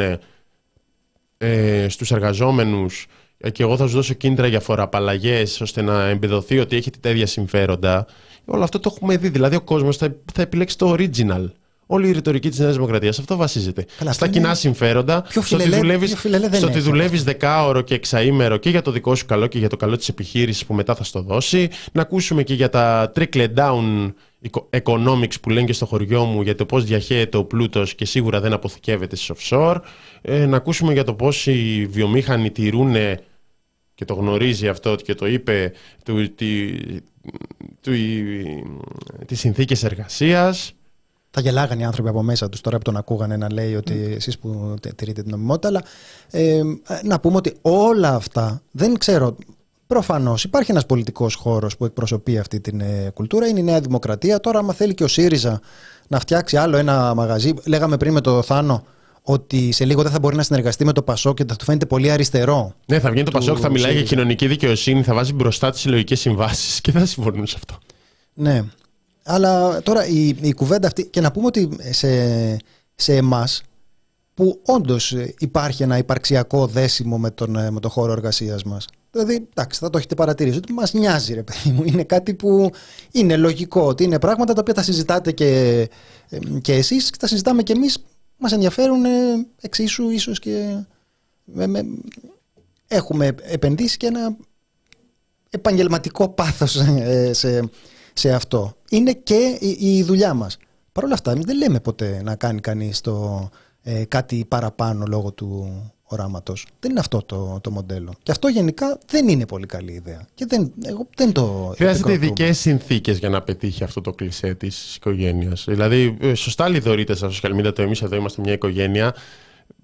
ε, στους εργαζόμενους ε, και εγώ θα σου δώσω κίνητρα για φοραπαλλαγές ώστε να εμπεδοθεί ότι έχετε τέτοια συμφέροντα. Όλο αυτό το έχουμε δει. Δηλαδή ο κόσμος θα, θα επιλέξει το original. Όλη η ρητορική της Νέας Δημοκρατίας αυτό βασίζεται. Καλά, Στα κοινά συμφέροντα, πιο στο ότι δουλεύει στο ότι δουλεύεις δεκάωρο και εξαήμερο και για το δικό σου καλό και για το καλό της επιχείρησης που μετά θα στο δώσει. Να ακούσουμε και για τα trickle down economics που λένε και στο χωριό μου για το πώς διαχέεται ο πλούτος και σίγουρα δεν αποθηκεύεται στις offshore. Ε, να ακούσουμε για το πώς οι βιομήχανοι τηρούν και το γνωρίζει αυτό και το είπε του, τη, του, τις συνθήκες εργασίας. Θα γελάγανε οι άνθρωποι από μέσα τους τώρα που τον ακούγανε να λέει ότι mm. εσείς που τηρείτε την νομιμότητα αλλά ε, να πούμε ότι όλα αυτά δεν ξέρω Προφανώς υπάρχει ένας πολιτικός χώρος που εκπροσωπεί αυτή την ε, κουλτούρα. Είναι η Νέα Δημοκρατία. Τώρα, άμα θέλει και ο ΣΥΡΙΖΑ να φτιάξει άλλο ένα μαγαζί, λέγαμε πριν με το Θάνο ότι σε λίγο δεν θα μπορεί να συνεργαστεί με το Πασό και θα του φαίνεται πολύ αριστερό. Ναι, θα βγαίνει το Πασό και θα μιλάει για κοινωνική δικαιοσύνη, θα βάζει μπροστά τις συλλογικές συμβάσεις και θα συμφωνούν σε αυτό. Ναι. Αλλά τώρα η, η κουβέντα αυτή. Και να πούμε ότι σε, σε εμάς, που όντως υπάρχει ένα υπαρξιακό δέσιμο με τον, με τον χώρο εργασίας μας. Δηλαδή, εντάξει, θα το έχετε παρατηρήσει ότι μας νοιάζει, ρε παιδί μου. Είναι κάτι που είναι λογικό, ότι είναι πράγματα τα οποία θα συζητάτε και, και εσείς και τα συζητάμε και εμείς. Μας ενδιαφέρουν ε, εξίσου, ίσως και. έχουμε επενδύσει και ένα επαγγελματικό πάθος ε, σε, σε αυτό. Είναι και η, η δουλειά μας. Παρ' όλα αυτά, δεν λέμε ποτέ να κάνει κανείς το, ε, κάτι παραπάνω λόγω του οράματος. Δεν είναι αυτό το, το μοντέλο. Και αυτό γενικά δεν είναι πολύ καλή ιδέα. Και δεν, εγώ δεν το. Χρειάζεται ειδικές συνθήκες για να πετύχει αυτό το κλισέ της οικογένειας. Δηλαδή, ε, σωστά λιδωρείτε στα social media το εμείς εδώ είμαστε μια οικογένεια.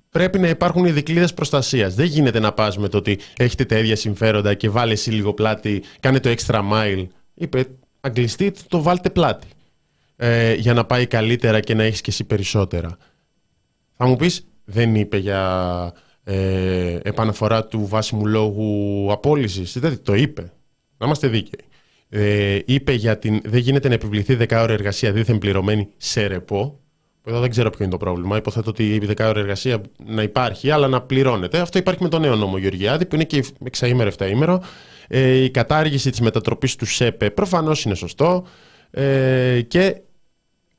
Πρέπει να υπάρχουν οι δικλείδες προστασίας. Δεν γίνεται να πας με το ότι έχετε τα ίδια συμφέροντα και βάλε εσύ λίγο πλάτη, κάνε το extra mile. Είπε, αγγλιστή, το βάλτε πλάτη. Ε, για να πάει καλύτερα και να έχεις και εσύ περισσότερα. Θα μου πεις, δεν είπε για ε, επαναφορά του βάσιμου λόγου απόλυσης. Δηλαδή το είπε. Να είμαστε δίκαιοι. Ε, είπε για την. Δεν γίνεται να επιβληθεί 10 ώρα εργασία δίθεν πληρωμένη σε ρεπό. Εδώ δεν ξέρω ποιο είναι το πρόβλημα. Υποθέτω ότι η 10 ώρα εργασία να υπάρχει, αλλά να πληρώνεται. Αυτό υπάρχει με το νέο νόμο Γεωργιάδη, που είναι και εξαήμερο, εφταήμερο. Ε, η κατάργηση της μετατροπής του ΣΕΠΕ προφανώς είναι σωστό. Ε, και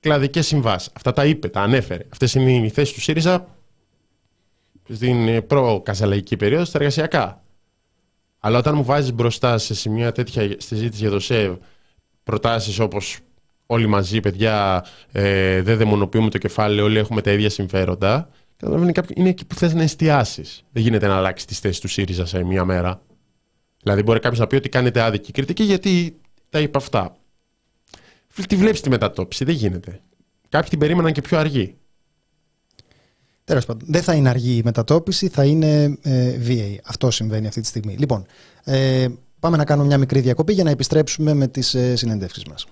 κλαδικές συμβάσεις. Αυτά τα είπε, τα ανέφερε. Αυτές είναι οι θέσεις του ΣΥΡΙΖΑ στην προ-κασαλαϊκή περίοδο στα εργασιακά. Αλλά όταν μου βάζεις μπροστά σε μια τέτοια συζήτηση για το ΣΕΒ προτάσεις όπως όλοι μαζί, παιδιά, ε, δεν δαιμονοποιούμε το κεφάλαιο, όλοι έχουμε τα ίδια συμφέροντα. Καταλαβαίνεις είναι εκεί που θες να εστιάσεις. Δεν γίνεται να αλλάξεις τις θέσεις του ΣΥΡΙΖΑ σε μία μέρα. Δηλαδή, μπορεί κάποιος να πει ότι κάνετε άδικη κριτική γιατί τα είπα αυτά. Τη βλέπεις τη μετατόπιση, δεν γίνεται. Κάποιοι την περίμεναν και πιο αργή. Τέλος πάντων, δεν θα είναι αργή η μετατόπιση, θα είναι ε, VA. Αυτό συμβαίνει αυτή τη στιγμή. Λοιπόν, ε, πάμε να κάνουμε μια μικρή διακοπή για να επιστρέψουμε με τις ε, συνεντεύξεις μας.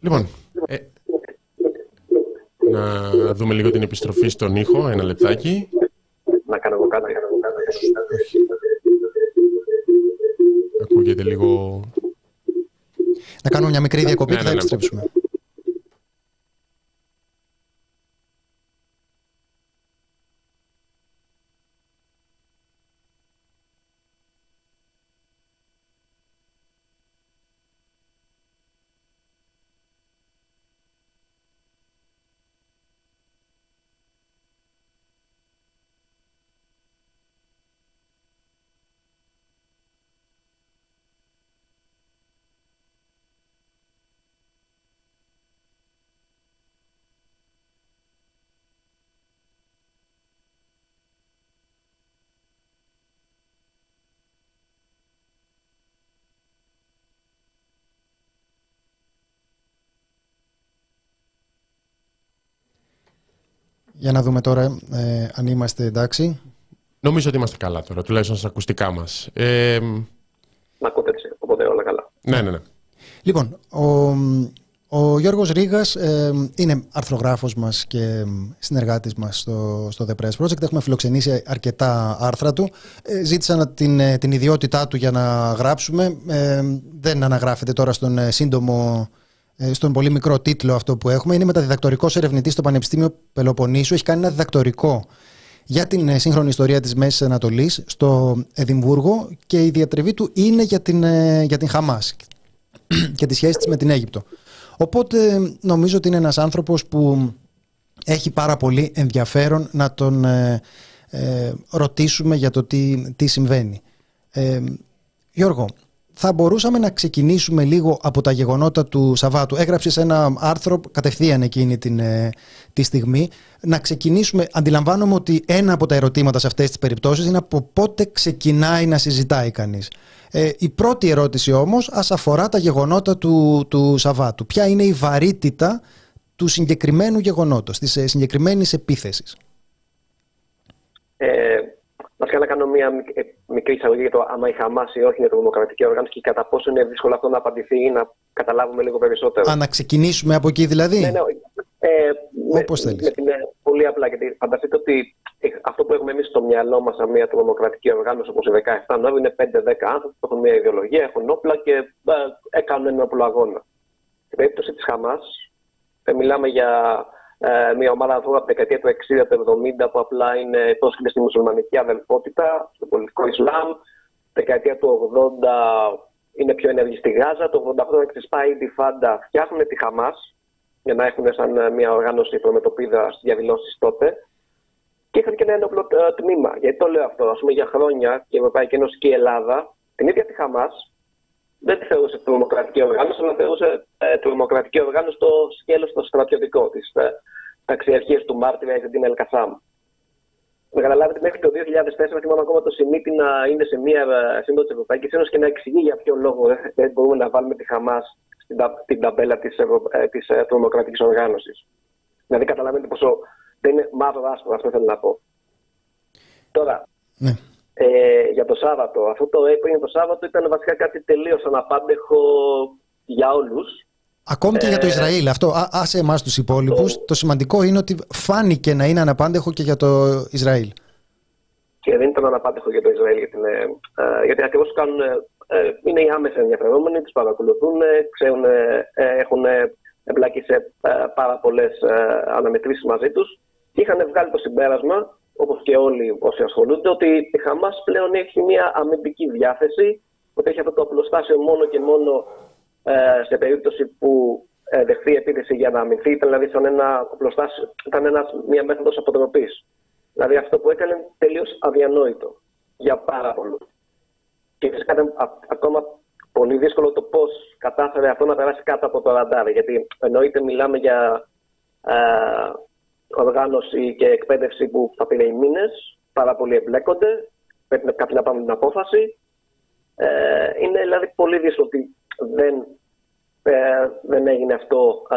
Λοιπόν, ε, να δούμε λίγο την επιστροφή στον ήχο, ένα λεπτάκι. Να κάνω εγώ κάτι, να κάνω εγώ κάτι. Ακούγεται λίγο... Να κάνουμε μια μικρή διακοπή ναι, και θα ναι, ναι. Για να δούμε τώρα ε, αν είμαστε εντάξει. Νομίζω ότι είμαστε καλά τώρα, τουλάχιστον στα ακουστικά μας. Ε, Μ' ακούτε έτσι, οπότε όλα καλά. ναι, ναι, ναι. Λοιπόν, ο, ο Γιώργος Ρήγας ε, είναι αρθρογράφος μας και συνεργάτης μας στο, στο The Press Project. Έχουμε φιλοξενήσει αρκετά άρθρα του. Ε, ζήτησαν την, ε, την ιδιότητά του για να γράψουμε. Ε, δεν αναγράφεται τώρα στον ε, σύντομο ε, στον πολύ μικρό τίτλο αυτό που έχουμε. Είναι μεταδιδακτορικός ερευνητής στο Πανεπιστήμιο Πελοποννήσου. Έχει κάνει ένα διδακτορικό για την ε, σύγχρονη ιστορία της Μέσης Ανατολής στο Εδιμβούργο και η διατριβή του είναι για την, ε, για την Χαμάς *clears throat* και τη σχέση της με την Αίγυπτο. Οπότε νομίζω ότι είναι ένας άνθρωπος που έχει πάρα πολύ ενδιαφέρον να τον ε, ε, ρωτήσουμε για το τι, τι συμβαίνει. Ε, Γιώργο, θα μπορούσαμε να ξεκινήσουμε λίγο από τα γεγονότα του Σαββάτου. Έγραψες ένα άρθρο κατευθείαν εκείνη την, ε, τη στιγμή. Να ξεκινήσουμε, αντιλαμβάνομαι ότι ένα από τα ερωτήματα σε αυτές τις περιπτώσεις είναι από πότε ξεκινάει να συζητάει κανείς. Ε, η πρώτη ερώτηση όμως ας αφορά τα γεγονότα του, του Σαββάτου. Ποια είναι η βαρύτητα του συγκεκριμένου γεγονότος, της ε, συγκεκριμένης επίθεσης; Ε, Βασικά να κάνω μια μικ- ε, μικρή εισαγωγή για το άμα η Χαμάς ή όχι είναι τρομοκρατική οργάνωση και κατά πόσο είναι δύσκολο αυτό να απαντηθεί ή να καταλάβουμε λίγο περισσότερο. Α, να ξεκινήσουμε από εκεί δηλαδή; Ναι, ναι, ε, με, Όπως θέλεις. με την, ε, πολύ απλά, γιατί φανταστείτε ότι ε, αυτό που έχουμε εμείς στο μυαλό μας σαν μια τρομοκρατική οργάνωση όπως η 17 Νόβη είναι 5-10 άνθρωποι που έχουν μια ιδεολογία, έχουν όπλα και ε, έκαναν έναν όπλο αγώνα. Στην περίπτωση της Χαμάς, μιλάμε για ε, μια ομάδα ανθρώπων από τη δεκαετία του 60 του 70 που απλά είναι πρόσκληση στη μουσουλμανική αδελφότητα, στο πολιτικό Ισλάμ. Δεκαετία του 80 είναι πιο ενεργή στη Γάζα. Το 88 ξεσπάει η Φάντα, φτιάχνουν τη Χαμάς για να έχουν σαν ε, μια οργάνωση προμετωπίδα στις διαδηλώσεις τότε. Και είχαν και ένα ένοπλο ε, τμήμα. Γιατί το λέω αυτό, ας πούμε, για χρόνια και η Ευρωπαϊκή Ένωση και η Ελλάδα, την ίδια τη Χαμάς, δεν τη θεωρούσε τρομοκρατική οργάνωση, αλλά θεωρούσε ε, τρομοκρατική οργάνωση στο σκέλος το στρατιωτικό της ε, ταξιαρχίας του μάρτυρα Ιζεντίν Ελκασάμ. Να καταλάβετε, μέχρι το 2004 θυμάμαι ακόμα το Σιμίτη να είναι σε μία ε, σύμβολο της Ευρωπαϊκής Ένωσης και να εξηγεί για ποιο λόγο δεν- δεν μπορούμε να βάλουμε τη Χαμάς στην, τα- την ταμπέλα της της, ε, τρομοκρατικής οργάνωσης. Δηλαδή, καταλαβαίνετε πόσο δεν είναι μαύρο άσπρο, αυτό θέλω να πω. Τώρα, Ναι. Ε, για το Σάββατο. Αυτό το που έγινε το Σάββατο ήταν βασικά κάτι τελείως αναπάντεχο για όλους. Ακόμη και για το Ε, Ισραήλ. Αυτό, α, άσε εμάς τους υπόλοιπους. Το σημαντικό είναι ότι φάνηκε να είναι αναπάντεχο και για το Ισραήλ. Και δεν ήταν αναπάντεχο για το Ισραήλ, γιατί, είναι, ε, γιατί ακριβώς κάνουν. Ε, είναι οι άμεσα ενδιαφερόμενοι, τους παρακολουθούν, ε, ξέρουν, ε, ε, έχουν εμπλακεί σε ε, πάρα πολλές ε, αναμετρήσεις μαζί τους. Και είχαν βγάλει το συμπέρασμα, όπως και όλοι όσοι ασχολούνται, ότι η Χαμάς πλέον έχει μια αμυντική διάθεση, ότι έχει αυτό το οπλοστάσιο μόνο και μόνο ε, σε περίπτωση που ε, δεχθεί επίθεση για να αμυνθεί. Ήταν δηλαδή σαν ένα οπλοστάσιο, ήταν ένας, μια μέθοδος αποτροπής. Δηλαδή αυτό που έκανε τελείως αδιανόητο για πάρα πολλούς. Και φυσικά ήταν α- ακόμα πολύ δύσκολο το πώς κατάφερε αυτό να περάσει κάτω από το ραντάρ. Γιατί εννοείται μιλάμε για ε, οργάνωση και εκπαίδευση που θα πήρε μήνες, πάρα πολλοί εμπλέκονται, πρέπει να- κάποιοι να πάρουν την απόφαση. Ε, είναι δηλαδή πολύ δύσκολο ότι δεν, ε, δεν έγινε αυτό ε,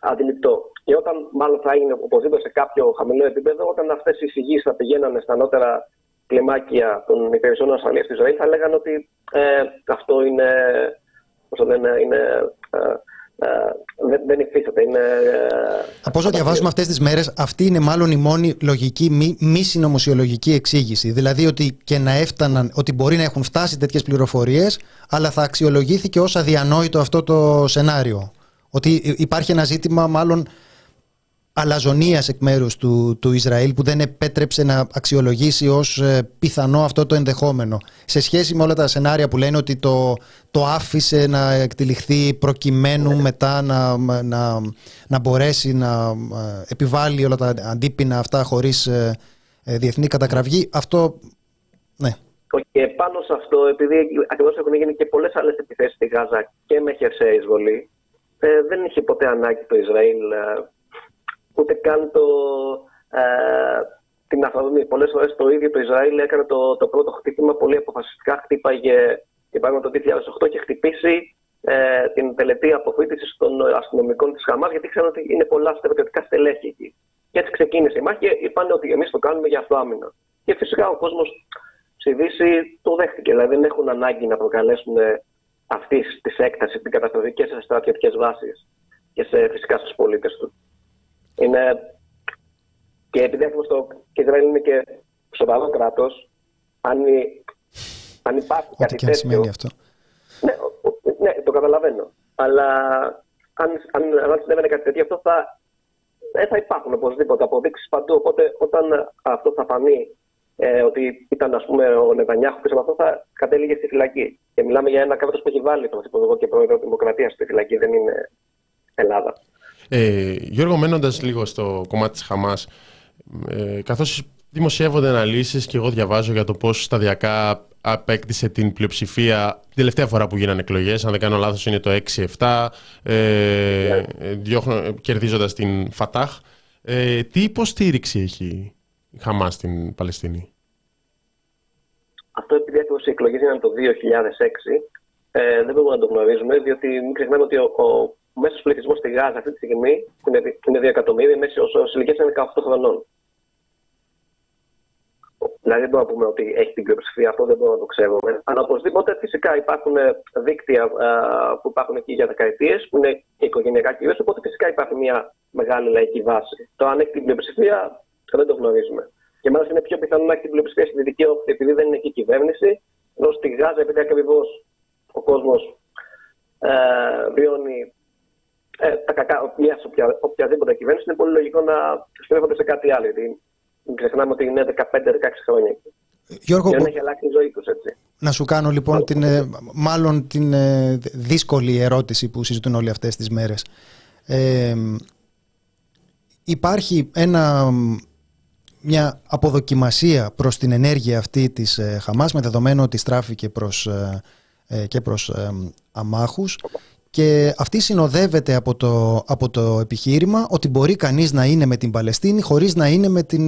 αντιληπτό. Και όταν μάλλον θα έγινε οπωσδήποτε σε κάποιο χαμηλό επίπεδο, όταν αυτές οι εισηγήσεις θα πηγαίνανε στα ανώτερα κλιμάκια των υπηρεσιών ασφαλείας του Ισραήλ, θα λέγανε ότι ε, αυτό είναι. Πώς το λένε, είναι ε, ε, δεν, δεν υφίσταται. Είναι, ε, Από όσο διαβάζουμε αυτές τις μέρες, αυτή είναι μάλλον η μόνη λογική, μη, μη συνωμοσιολογική εξήγηση. Δηλαδή ότι και να έφταναν, ότι μπορεί να έχουν φτάσει τέτοιες πληροφορίες, αλλά θα αξιολογήθηκε ως αδιανόητο αυτό το σενάριο. Ότι υπάρχει ένα ζήτημα μάλλον αλαζονίας εκ μέρους του, του Ισραήλ που δεν επέτρεψε να αξιολογήσει ως ε, πιθανό αυτό το ενδεχόμενο. Σε σχέση με όλα τα σενάρια που λένε ότι το, το άφησε να εκτυλιχθεί προκειμένου μετά να, να, να μπορέσει να ε, επιβάλλει όλα τα αντίπεινα αυτά χωρίς ε, ε, διεθνή κατακραυγή. Αυτό, ναι. Και πάνω σε αυτό, επειδή ακριβώς έχουν γίνει και πολλές άλλες επιθέσεις στη Γάζα και με χερσαία εισβολή, ε, δεν είχε ποτέ ανάγκη το Ισραήλ ε, ούτε καν το, ε, την αφορμή. Πολλές φορές το ίδιο το Ισραήλ έκανε το, το πρώτο χτύπημα πολύ αποφασιστικά. Χτύπαγε, για παράδειγμα, το 2008 και χτυπήσει ε, την τελετή αποφύτηση των αστυνομικών της Χαμάς, γιατί ξέρουν ότι είναι πολλά στρατιωτικά στελέχη εκεί. Και έτσι ξεκίνησε η μάχη και είπαν ότι εμείς το κάνουμε για αυτό άμυνα. Και φυσικά ο κόσμος στη Δύση το δέχτηκε. Δηλαδή δεν έχουν ανάγκη να προκαλέσουν αυτής της έκτασης την καταστροφή και σε στρατιωτικές βάσεις και σε, φυσικά στους πολίτες του. Είναι... Και επειδή έχουμε στο και Ισραήλ είναι και σοβαρό κράτος, αν, αν υπάρχει κάτι τέτοιο. σημαίνει αυτό. Ναι, ναι, το καταλαβαίνω. Αλλά αν, αν, αν συνέβαινε κάτι τέτοιο, αυτό θα, δεν θα υπάρχουν οπωσδήποτε αποδείξεις παντού. Οπότε όταν αυτό θα φανεί ε, ότι ήταν ας πούμε, ο Νετανιάχου πίσω από αυτό, θα κατέληγε στη φυλακή. Και μιλάμε για ένα κράτος που έχει βάλει τον Πρωθυπουργό και Πρόεδρο Δημοκρατίας στη φυλακή, δεν είναι Ελλάδα. Ε, Γιώργο, μένοντας λίγο στο κομμάτι της Χαμάς, ε, καθώς δημοσιεύονται αναλύσεις και εγώ διαβάζω για το πώς σταδιακά απέκτησε την πλειοψηφία την τελευταία φορά που γίνανε εκλογές. Αν δεν κάνω λάθος, είναι το 6-7, ε, yeah. κερδίζοντας την Φατάχ. Ε, τι υποστήριξη έχει η Χαμάς στην Παλαιστίνη; Αυτό επειδή ακριβώ οι εκλογές ήταν το 2006, ε, δεν μπορούμε να το γνωρίζουμε, διότι μην ξεχνάμε ότι ο, ο μέσος πληθυσμός στη Γάζα αυτή τη στιγμή είναι, είναι 2 εκατομμύρια, μέσα ω ηλικίας είναι 18 χρονών. Δηλαδή δεν μπορούμε να πούμε ότι έχει την πλειοψηφία, αυτό δεν μπορούμε να το ξέρουμε. Αλλά οπωσδήποτε φυσικά υπάρχουν δίκτυα που υπάρχουν εκεί για δεκαετίες, που είναι οικογενειακά κυρίως, οπότε φυσικά υπάρχει μια μεγάλη λαϊκή βάση. Το αν έχει την πλειοψηφία δεν το γνωρίζουμε. Και μάλιστα είναι πιο πιθανό να έχει την πλειοψηφία στη Δυτική Όχθη επειδή δεν είναι εκεί κυβέρνηση, ενώ στη Γάζα επειδή ακριβώς ο κόσμος ε, βιώνει ε, τα κακά μια οποια, οποιαδήποτε κυβέρνηση, είναι πολύ λογικό να στρέφονται σε κάτι άλλο. Γιατί μην ξεχνάμε ότι είναι 15-16 χρόνια εκεί. Γιώργο, δεν έχει αλλάξει η ζωή τους, έτσι. Να σου κάνω λοιπόν την, ε, μάλλον την ε, δύσκολη ερώτηση που συζητούν όλοι αυτές τις μέρες. Ε, υπάρχει ένα μια αποδοκιμασία προς την ενέργεια αυτή της ε, Χαμάς με δεδομένο ότι στράφηκε προς, ε, ε, και προς αμάχους και αυτή συνοδεύεται από το, από το επιχείρημα ότι μπορεί κανείς να είναι με την Παλαιστίνη χωρίς να είναι με την,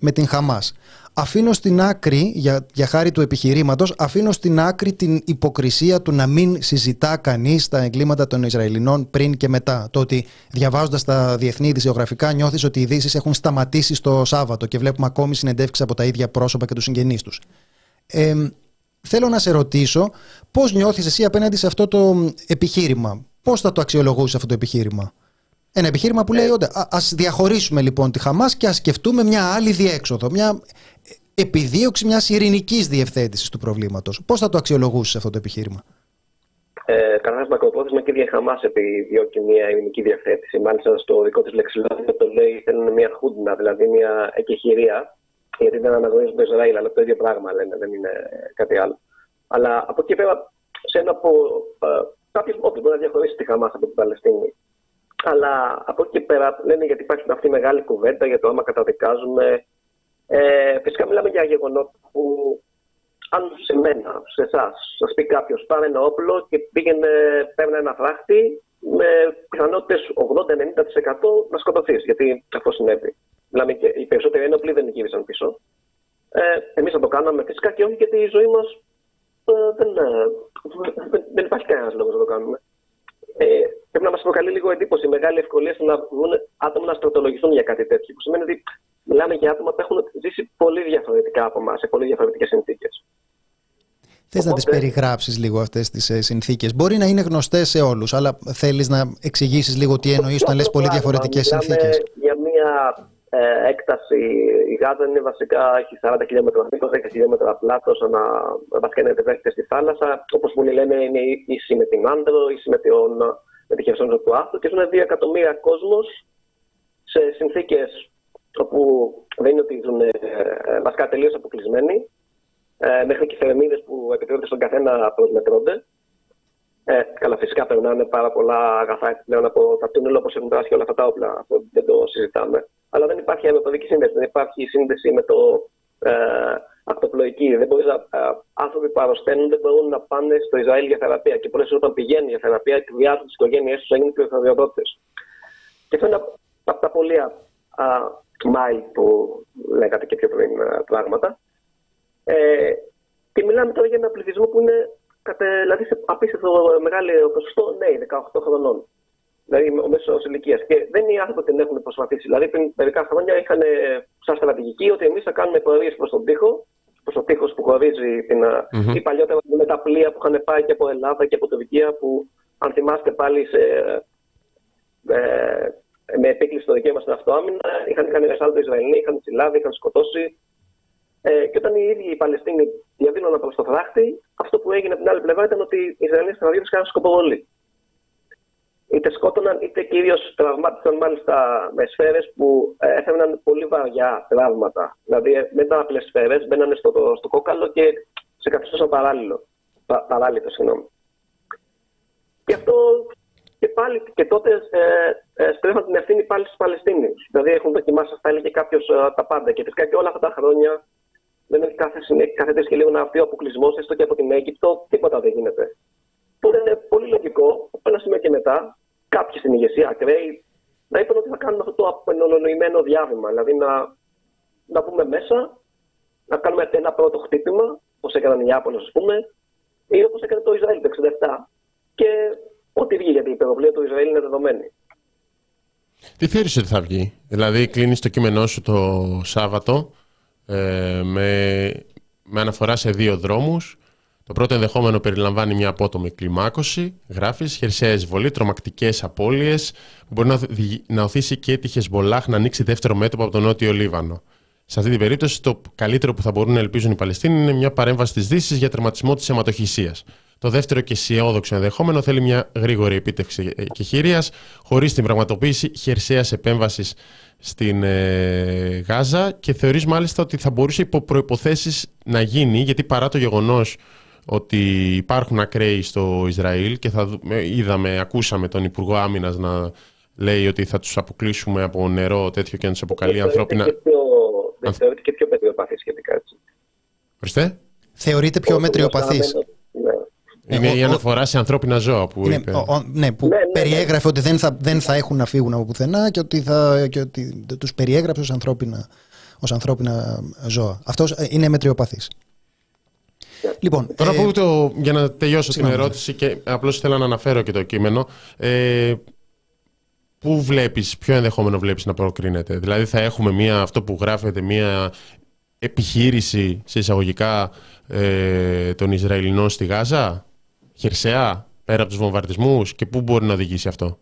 με την Χαμάς. Αφήνω στην άκρη, για, για χάρη του επιχειρήματος, αφήνω στην άκρη την υποκρισία του να μην συζητά κανείς τα εγκλήματα των Ισραηλινών πριν και μετά. Το ότι διαβάζοντας τα διεθνή ειδησιογραφικά νιώθεις ότι οι ειδήσεις έχουν σταματήσει στο Σάββατο και βλέπουμε ακόμη συνεντεύξεις από τα ίδια πρόσωπα και τους συγγενείς τους. Ε, θέλω να σε ρωτήσω πώς νιώθεις εσύ απέναντι σε αυτό το επιχείρημα; Πώς θα το αξιολογούσες αυτό το επιχείρημα; Ένα επιχείρημα που λέει ότι α διαχωρίσουμε λοιπόν τη Χαμάς και ας σκεφτούμε μια άλλη διέξοδο. Μια επιδίωξη μιας ειρηνικής διευθέτησης του προβλήματος. Πώς θα το αξιολογούσες αυτό το επιχείρημα; Ε, Καταρχά, μακροπρόθεσμα και η Χαμάς επιδιώκει μια ειρηνική διευθέτηση. Μάλιστα, στο δικό της λεξιλόγιο το λέει θέλουν μια χούντνα, δηλαδή μια εκεχηρία. Γιατί δεν αναγνωρίζουν το Ισραήλ, αλλά το ίδιο πράγμα λένε, δεν είναι κάτι άλλο. Αλλά από εκεί πέρα, σε ένα από. Ε, Κάποιο μπορεί να διαχωρίσει τη Χαμάς από την Παλαιστίνη. Αλλά από εκεί πέρα λένε γιατί υπάρχει αυτή η μεγάλη κουβέντα για το άμα καταδικάζουμε. Ε, φυσικά μιλάμε για γεγονότα που αν σε μένα, σε εσάς, σας πει κάποιος πάρε ένα όπλο και πήγαινε, παίρνει ένα φράχτη με πιθανότητες 80-90% να σκοτωθείς. Γιατί αυτό συνέβη. Μιλάμε και οι περισσότεροι ένοπλοι δεν γύρισαν πίσω. Ε, Εμείς θα το κάναμε φυσικά και όχι γιατί η ζωή μας ε, δεν, ε, δεν υπάρχει κανένας λόγος να το κάνουμε ε, πρέπει να μας προκαλεί λίγο εντύπωση, μεγάλη ευκολία στο να βγουν άτομα να στρατολογηθούν για κάτι τέτοιο. Που σημαίνει ότι μιλάμε για άτομα που έχουν ζήσει πολύ διαφορετικά από εμάς, σε πολύ διαφορετικές συνθήκες. Θες να τις περιγράψεις λίγο αυτές τις ε, συνθήκες. Μπορεί να είναι γνωστές σε όλους, αλλά θέλεις να εξηγήσεις λίγο τι εννοείς όταν λες πολύ διαφορετικές συνθήκες. Για μια ε, έκταση, η Γάζα είναι βασικά, έχει 40 χιλιόμετρα μήκο, 10 χιλιόμετρα πλάτο, βασικά είναι επιδέχεται στη θάλασσα. Όπως πολλοί λένε, είναι ίση με την Άντρο, ίση με, τον, με τη χερσόνησο του Άθρου και ζουν 2 εκατομμύρια κόσμος σε συνθήκες όπου δεν είναι ότι ζουν ε, βασικά τελείως αποκλεισμένοι. Ε, μέχρι και θερμίδες που επιτρέπεται στον καθένα προσμετρώνται. Ε, καλά, φυσικά περνάνε πάρα πολλά αγαθά πλέον από τα τούνελ όπως έχουν περάσει όλα αυτά τα όπλα. Αυτό δεν το συζητάμε αλλά δεν υπάρχει αεροπορική σύνδεση. Δεν υπάρχει σύνδεση με το ε, ακτοπλοϊκή. Δεν μπορείς να, ε, άνθρωποι που αρρωσταίνουν δεν μπορούν να πάνε στο Ισραήλ για θεραπεία. Και πολλές φορές όταν πηγαίνουν για θεραπεία, εκβιάζουν τις οικογένειές τους να γίνουν πληροφοριοδότε. Και αυτό είναι από τα πολλοί μάιλ που λέγατε και πιο πριν ε, πράγματα. Ε, και μιλάμε τώρα για ένα πληθυσμό που είναι δηλαδή σε απίστευτο μεγάλο ποσοστό νέοι, 18 χρονών. Δηλαδή, ο μέσος ηλικίας. Και δεν είναι οι άνθρωποι που την έχουν προσπαθήσει. Δηλαδή, πριν μερικά χρόνια είχαν σαν στρατηγική ότι εμείς θα κάνουμε πορείες προς τον τοίχο, προς τον τοίχος που χωρίζει την. Mm-hmm. ή παλιότερα με τα πλοία που είχαν πάει και από Ελλάδα και από Τουρκία, που αν θυμάστε πάλι σε, ε, με επίκληση στο δικαίωμα στην αυτοάμυνα, είχαν κάνει ρεσάλτο Ισραηλοί, είχαν συλλάβει, είχαν σκοτώσει. Ε, και όταν οι ίδιοι οι Παλαιστίνοι διαδήλωναν προς το φράχτη, αυτό που έγινε από την άλλη πλευρά ήταν ότι οι Ισραηλοί στρατιώτες κάναν σκοποβολή είτε σκότωναν είτε κυρίως τραυμάτισαν μάλιστα με σφαίρες που ε, έφερναν πολύ βαριά τραύματα. Δηλαδή δεν ήταν απλές σφαίρες, μπαίνανε στο, στο κόκαλο και σε καθιστούσαν παράλληλο. Πα, παράλληλο, συγγνώμη. Και αυτό και πάλι και τότε ε, ε, στρέφαν την ευθύνη πάλι στους Παλαιστίνιους. Δηλαδή έχουν δοκιμάσει, θα έλεγε κάποιος, ε, τα πάντα. Και φυσικά και όλα αυτά τα χρόνια δεν έχει κάθε, κάθε τρεις και λίγο να έρθει ο αποκλεισμός, έστω και από την Αίγυπτο, τίποτα δεν γίνεται. Οπότε είναι πολύ λογικό, από ένα σημείο και μετά, κάποιοι στην ηγεσία, ακραίοι, να είπαν ότι θα κάνουν αυτό το απενονοημένο διάβημα. Δηλαδή να, να μπούμε μέσα, να κάνουμε ένα πρώτο χτύπημα, όπως έκαναν οι Ιάπωνες, ας πούμε, ή όπως έκανε το Ισραήλ το 1967. Και ό,τι βγει, γιατί η παιδοβλία του Ισραήλ είναι δεδομένη. Τι θεωρείς ότι θα βγει, δηλαδή κλείνεις το κείμενό σου το Σάββατο ε, με, με αναφορά σε δύο δρόμους το πρώτο ενδεχόμενο περιλαμβάνει μια απότομη κλιμάκωση, γράφεις, χερσαία εισβολή, τρομακτικές απώλειες, που μπορεί να, να οθήσει και τη Χεσμολάχ να ανοίξει δεύτερο μέτωπο από τον Νότιο Λίβανο. Σε αυτή την περίπτωση, το καλύτερο που θα μπορούν να ελπίζουν οι Παλαιστίνοι είναι μια παρέμβαση της Δύσης για τερματισμό της αιματοχυσίας. Το δεύτερο και αισιόδοξο ενδεχόμενο θέλει μια γρήγορη επίτευξη και χειρίας, χωρίς την πραγματοποίηση χερσαίας επέμβασης στην ε, Γάζα και θεωρείς μάλιστα ότι θα μπορούσε υπό προποθέσει να γίνει, γιατί παρά το γεγονός ότι υπάρχουν ακραίοι στο Ισραήλ και θα είδαμε, ακούσαμε τον Υπουργό Άμυνας να λέει ότι θα τους αποκλείσουμε από νερό τέτοιο και να τους αποκαλεί ανθρώπινα... Δεν θεωρείται και πιο μετριοπαθής σχετικά έτσι. Ορίστε. Θεωρείται πιο μετριοπαθής. Ναι. Είναι η αναφορά σε ανθρώπινα ζώα που είναι, είπε. ναι, που ναι, ναι, περιέγραφε ότι δεν θα, δεν θα έχουν να φύγουν από πουθενά και ότι, θα, και ότι τους περιέγραψε ως ανθρώπινα, ως ανθρώπινα ζώα. Αυτός ε, είναι μετριοπαθής. Λοιπόν, Τώρα ε, που το, για να τελειώσω την ερώτηση και απλώς θέλω να αναφέρω και το κείμενο, ε, πού βλέπεις, ποιο ενδεχόμενο βλέπεις να προκρίνεται; Δηλαδή θα έχουμε μια, αυτό που γράφεται, μια επιχείρηση σε εισαγωγικά ε, των Ισραηλινών στη Γάζα, χερσαία, πέρα από τους βομβαρδισμούς και πού μπορεί να οδηγήσει αυτό;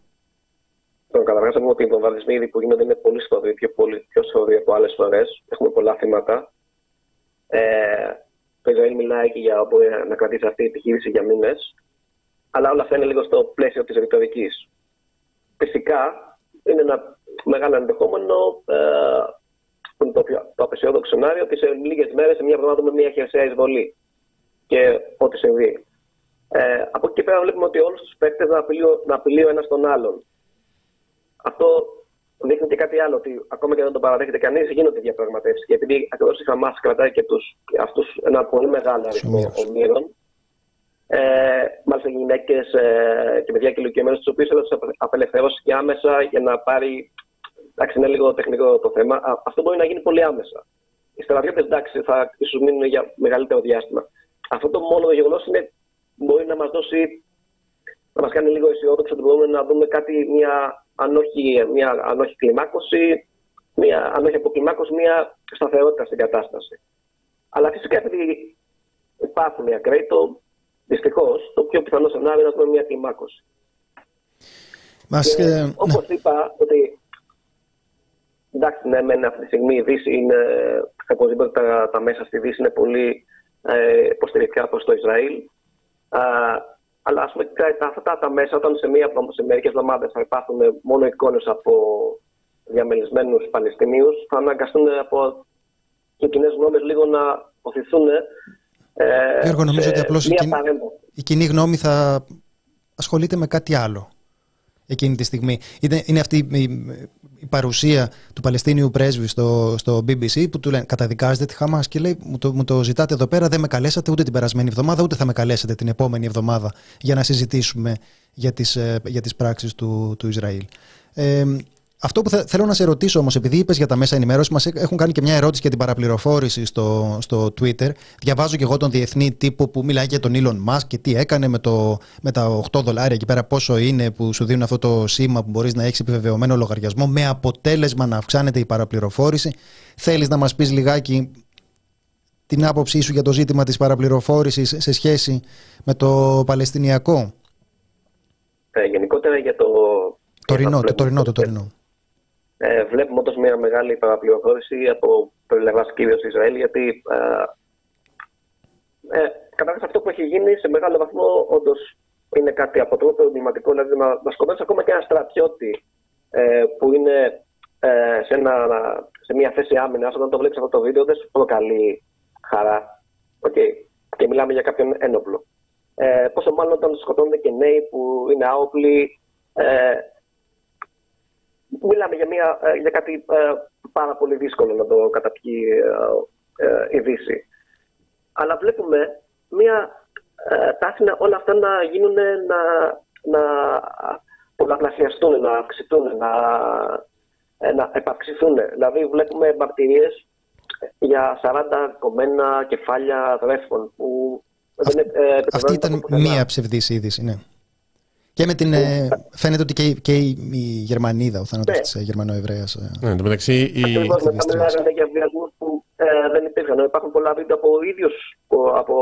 Καταρχά, πούμε ότι οι βομβαρδισμοί που γίνονται είναι πολύ σφοδροί, πιο, πολύ, πιο σφοδροί από άλλες φορές. Έχουμε πολλά θύματα. Ε, το Ισραήλ μιλάει και για μπορεί να κρατήσει αυτή η επιχείρηση για μήνες. Αλλά όλα αυτά είναι λίγο στο πλαίσιο της ρητορικής. Φυσικά είναι ένα μεγάλο ενδεχόμενο ε, που είναι το, το απεσιόδοξο σενάριο ότι σε λίγες μέρες, σε μια εβδομάδα, με μια χερσαία εισβολή. Και ό,τι συμβεί. Ε, από εκεί και πέρα βλέπουμε ότι όλους τους παίκτες να απειλεί ο ένας τον άλλον. Αυτό δείχνει και κάτι άλλο, ότι ακόμα και δεν το παραδέχεται κανείς, γίνονται διαπραγματεύσεις. Και επειδή ακριβώς η Χαμάς κρατάει και τους, αυτούς ένα πολύ μεγάλο αριθμό ομήρων, ε, μάλιστα γυναίκες ε, και παιδιά και ηλικιωμένους, τους οποίους θα τους απελευθερώσει και άμεσα για να πάρει. Εντάξει, είναι λίγο τεχνικό το θέμα. αυτό μπορεί να γίνει πολύ άμεσα. Οι στρατιώτες, εντάξει, θα ίσως μείνουν για μεγαλύτερο διάστημα. Αυτό το μόνο το γεγονός μπορεί να μας δώσει, να μας κάνει λίγο αισιόδοξο ότι μπορούμε να δούμε κάτι, μια αν όχι, μια, αν όχι κλιμάκωση, μια, αν όχι αποκλιμάκωση, μια σταθερότητα στην κατάσταση. Αλλά φυσικά επειδή υπάρχουν οι ακραίοι, το δυστυχώς το πιο πιθανό σενάριο είναι να δούμε μια κλιμάκωση. Μας, και, ε, Όπως ναι. είπα, ότι εντάξει, ναι, μεν αυτή τη στιγμή η Δύση είναι, τα, τα μέσα στη Δύση είναι πολύ ε, υποστηρικτικά προς το Ισραήλ. Αλλά ας πούμε, αυτά τα μέσα, όταν σε, μία, σε μερικές εβδομάδε θα υπάρχουν μόνο εικόνες από διαμελισμένους Παλαιστινίου, θα αναγκαστούν από και κοινέ γνώμες λίγο να οθηθούν. Ε, Γιώργο, νομίζω ότι απλώς η, η κοινή γνώμη θα ασχολείται με κάτι άλλο εκείνη τη στιγμή. Είναι, είναι αυτή η, η παρουσία του Παλαιστίνιου πρέσβη στο, στο BBC που του λένε καταδικάζετε τη Χαμάς και λέει μου το, μου το ζητάτε εδώ πέρα, δεν με καλέσατε ούτε την περασμένη εβδομάδα ούτε θα με καλέσετε την επόμενη εβδομάδα για να συζητήσουμε για τις, ε, για τις πράξεις του, του Ισραήλ. Ε, αυτό που θέλω να σε ρωτήσω όμως, επειδή είπες για τα μέσα ενημέρωσης, μας έχουν κάνει και μια ερώτηση για την παραπληροφόρηση στο, στο Twitter. Διαβάζω και εγώ τον διεθνή τύπο που μιλάει για τον Elon Musk και τι έκανε με, το, με τα 8 δολάρια εκεί πέρα, πόσο είναι που σου δίνουν αυτό το σήμα που μπορείς να έχεις επιβεβαιωμένο λογαριασμό, με αποτέλεσμα να αυξάνεται η παραπληροφόρηση. Θέλεις να μας πεις λιγάκι την άποψή σου για το ζήτημα της παραπληροφόρησης σε σχέση με το Παλαιστινιακό; Ε, γενικότερα για το... Τωρινό, το τωρινό, το τωρινό. Ε, βλέπουμε όντως μια μεγάλη παραπληροφόρηση από πλευράς κυρίως Ισραήλ, γιατί ε, ε, καταρχάς αυτό που έχει γίνει σε μεγάλο βαθμό όντως είναι κάτι από το προβληματικό. Δηλαδή, να, να σκοτώσει ακόμα και ένα στρατιώτη ε, που είναι ε, σε, ένα, σε μια θέση άμυνας, όταν το βλέπεις αυτό το βίντεο, δεν σου προκαλεί χαρά. Okay. Και μιλάμε για κάποιον ένοπλο. Ε, πόσο μάλλον όταν σκοτώνονται και νέοι που είναι άοπλοι. Ε, μιλάμε για, μια, ε, για κάτι ε, πάρα πολύ δύσκολο να το καταπιεί ε, ε, η Δύση. Αλλά βλέπουμε μια τάση να, όλα αυτά να γίνουν να, να πολλαπλασιαστούν, να αυξηθούν, να, να επαυξηθούν. Δηλαδή βλέπουμε μαρτυρίες για 40 κομμένα κεφάλια βρέφων που Αυ... δεν ε, Αυτή ήταν μία ψευδής είδηση, ναι. Και με την, ε, φαίνεται ότι και, και η, η Γερμανίδα, ο θάνατος ναι. της ε, Γερμανοεβραίας. Ε, ναι, το μεταξύ η... Ακριβώς, μετά μιλάγανε για βιασμούς που ε, δεν υπήρχαν. Υπάρχουν πολλά βίντεο από ίδιους, από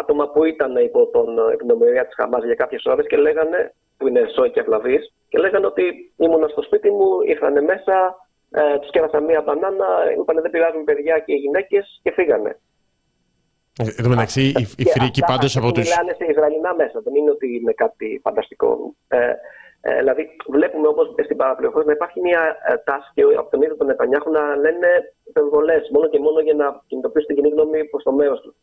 άτομα που ήταν υπό τον, την ομιλία της Χαμάς για κάποιες ώρες και λέγανε, που είναι σόι και αυλαβείς, και λέγανε ότι ήμουν στο σπίτι μου, ήρθαν μέσα, ε, τους κέρασαν μία μπανάνα, είπαν δεν πειράζουν παιδιά και οι γυναίκες και φύγανε. Ε, εν τω μεταξύ, οι, οι φρίκοι πάντως από του. Μιλάνε σε Ισραηλινά μέσα, δεν είναι ότι είναι κάτι φανταστικό. Ε, ε, δηλαδή, βλέπουμε όμως στην παραπληροφόρηση να υπάρχει μια ε, τάση και από τον ίδιο τον Νετανιάχου να λένε υπερβολέ μόνο και μόνο για να κινητοποιήσουν την κοινή γνώμη προς το μέρος τους.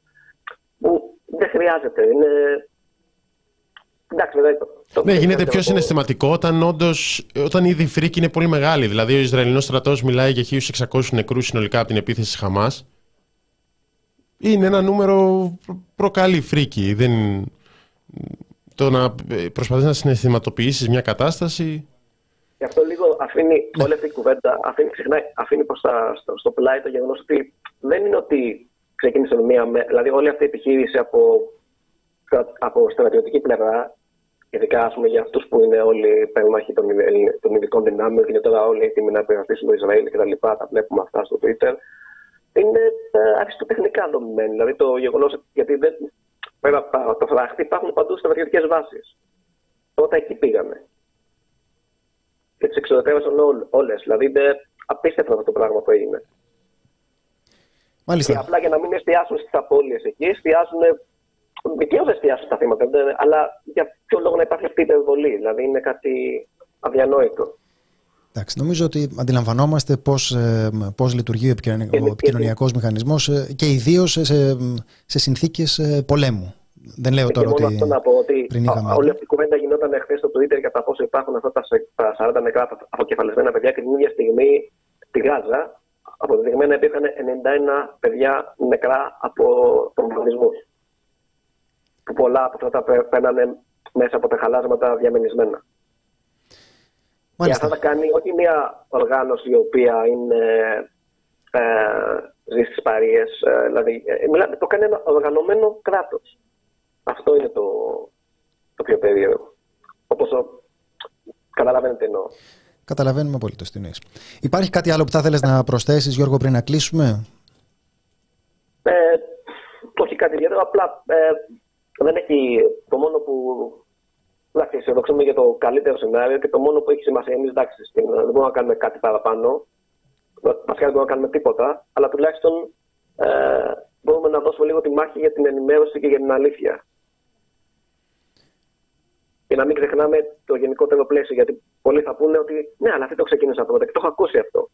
Που δεν χρειάζεται. Είναι Εντάξει, το, ναι, γίνεται πιο συναισθηματικό όταν, όντως, όταν η φρίκη είναι πολύ μεγάλη. Δηλαδή, ο Ισραηλινός στρατός μιλάει για 1.600 νεκρούς συνολικά από την επίθεση της Χαμάς. Είναι ένα νούμερο προκαλεί φρίκη. Δεν... Το να προσπαθείς να συναισθηματοποιήσεις μια κατάσταση... Γι' αυτό λίγο αφήνει ναι. όλη αυτή η κουβέντα, αφήνει, ξεχνάει, αφήνει προς τα, στο, στο πλάι το γεγονός ότι δεν είναι ότι ξεκίνησε με μία... Δηλαδή όλη αυτή η επιχείρηση από από στρατιωτική πλευρά ειδικά ας πούμε, για αυτούς που είναι όλοι περμαχοί των, των ειδικών δυνάμεων και τώρα όλοι έτοιμοι να επηρεαστήσουν το Ισραήλ και τα λοιπά, τα βλέπουμε αυτά στο Twitter, είναι ε, αριστοτεχνικά δομημένοι. Δηλαδή το γεγονός γιατί δεν, πέρα από το φράχτη υπάρχουν παντού στρατιωτικές βάσεις. Τότε εκεί πήγαμε. Και τις εξοδετέρωσαν όλες. Δηλαδή είναι απίστευτο αυτό το πράγμα που έγινε. Μάλιστα. Και απλά για να μην εστιάσουν στις απώλειες εκεί, εστιάζουν δικαίω εστιάσουν στα θύματα, αλλά για ποιο λόγο να υπάρχει αυτή η υπερβολή; Δηλαδή είναι κάτι αδιανόητο. Εντάξει, νομίζω ότι αντιλαμβανόμαστε πώς, ε, πώς λειτουργεί ο επικοινωνιακός μηχανισμός ε, και ιδίω σε, σε συνθήκες ε, πολέμου. Δεν λέω τώρα ότι. Αυτό να πω ότι πριν είχαμε... όλη αυτή η κουβέντα γινόταν χθε στο Twitter για τα πόσο υπάρχουν αυτά τα, 40 νεκρά αποκεφαλισμένα παιδιά και την ίδια στιγμή στη Γάζα αποδεδειγμένα υπήρχαν 91 παιδιά νεκρά από τον μηχανισμό που πολλά από αυτά τα παίρνανε μέσα από τα χαλάσματα διαμενισμένα. Μάλιστα. Και αυτά τα κάνει όχι μια οργάνωση η οποία είναι ε, ζει στις παρείες, ε, δηλαδή ε, το κάνει ένα οργανωμένο κράτος. Αυτό είναι το, το πιο περίεργο. Όπως καταλαβαίνετε εννοώ. Καταλαβαίνουμε πολύ το τι Υπάρχει κάτι άλλο που θα ήθελε να προσθέσεις Γιώργο πριν να κλείσουμε; Ε, όχι κάτι ιδιαίτερο, απλά ε, δεν έχει το μόνο που. Εντάξει, αισιοδοξούμε για το καλύτερο σενάριο και το μόνο που έχει σημασία εμείς εντάξει, δεν μπορούμε να κάνουμε κάτι παραπάνω. Βασικά δεν μπορούμε να κάνουμε τίποτα, αλλά τουλάχιστον ε, μπορούμε να δώσουμε λίγο τη μάχη για την ενημέρωση και για την αλήθεια. Και να μην ξεχνάμε το γενικότερο πλαίσιο, γιατί πολλοί θα πούνε ότι ναι, αλλά αυτό το ξεκίνησα πρώτα και το έχω ακούσει αυτό.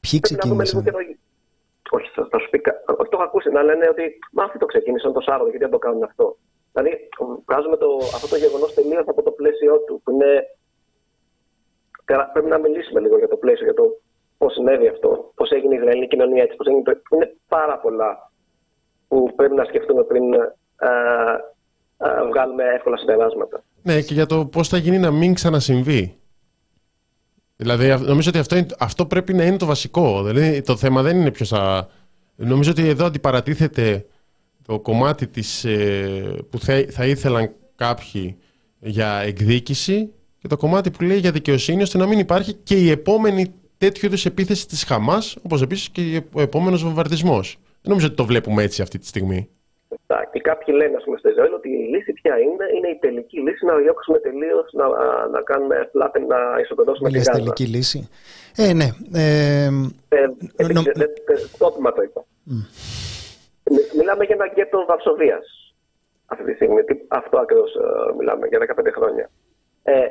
Ποιοι ξεκίνησαν; Όχι, θα, θα σου πει. Όχι, το έχω ακούσει να λένε ότι μα αυτοί το ξεκίνησαν το Σάββατο, γιατί δεν το κάνουν αυτό. Δηλαδή, βγάζουμε το, αυτό το γεγονός τελείως από το πλαίσιο του, που είναι. Πρέπει να μιλήσουμε λίγο για το πλαίσιο, για το πώς συνέβη αυτό, πώς έγινε η Ισραηλινή κοινωνία έτσι, πώς έγινε το. Είναι πάρα πολλά που πρέπει να σκεφτούμε πριν ε, ε, βγάλουμε εύκολα συμπεράσματα. Ναι, και για το πώς θα γίνει να μην ξανασυμβεί. Δηλαδή νομίζω ότι αυτό, αυτό πρέπει να είναι το βασικό. Δηλαδή το θέμα δεν είναι ποιος θα... Νομίζω ότι εδώ αντιπαρατίθεται το κομμάτι της, ε, που θα, θα ήθελαν κάποιοι για εκδίκηση και το κομμάτι που λέει για δικαιοσύνη ώστε να μην υπάρχει και η επόμενη τέτοιου είδου επίθεση της Χαμάς όπως επίσης και ο επόμενος βομβαρδισμός. Δεν νομίζω ότι το βλέπουμε έτσι αυτή τη στιγμή. Και κάποιοι λένε, α πούμε, στο Ισραήλ ότι η λύση ποια είναι, είναι η τελική λύση να διώξουμε τελείω, να, να κάνουμε φλάπεν, να ισοπεδώσουμε την Γάζα. τελική λύση. Ε, ναι. Ε, ε, Τόπιμα το είπα. Mm. Μιλάμε για ένα γκέτο Βαρσοβίας αυτή τη στιγμή. Αυτό ακριβώς ε, μιλάμε για 15 χρόνια. Ε,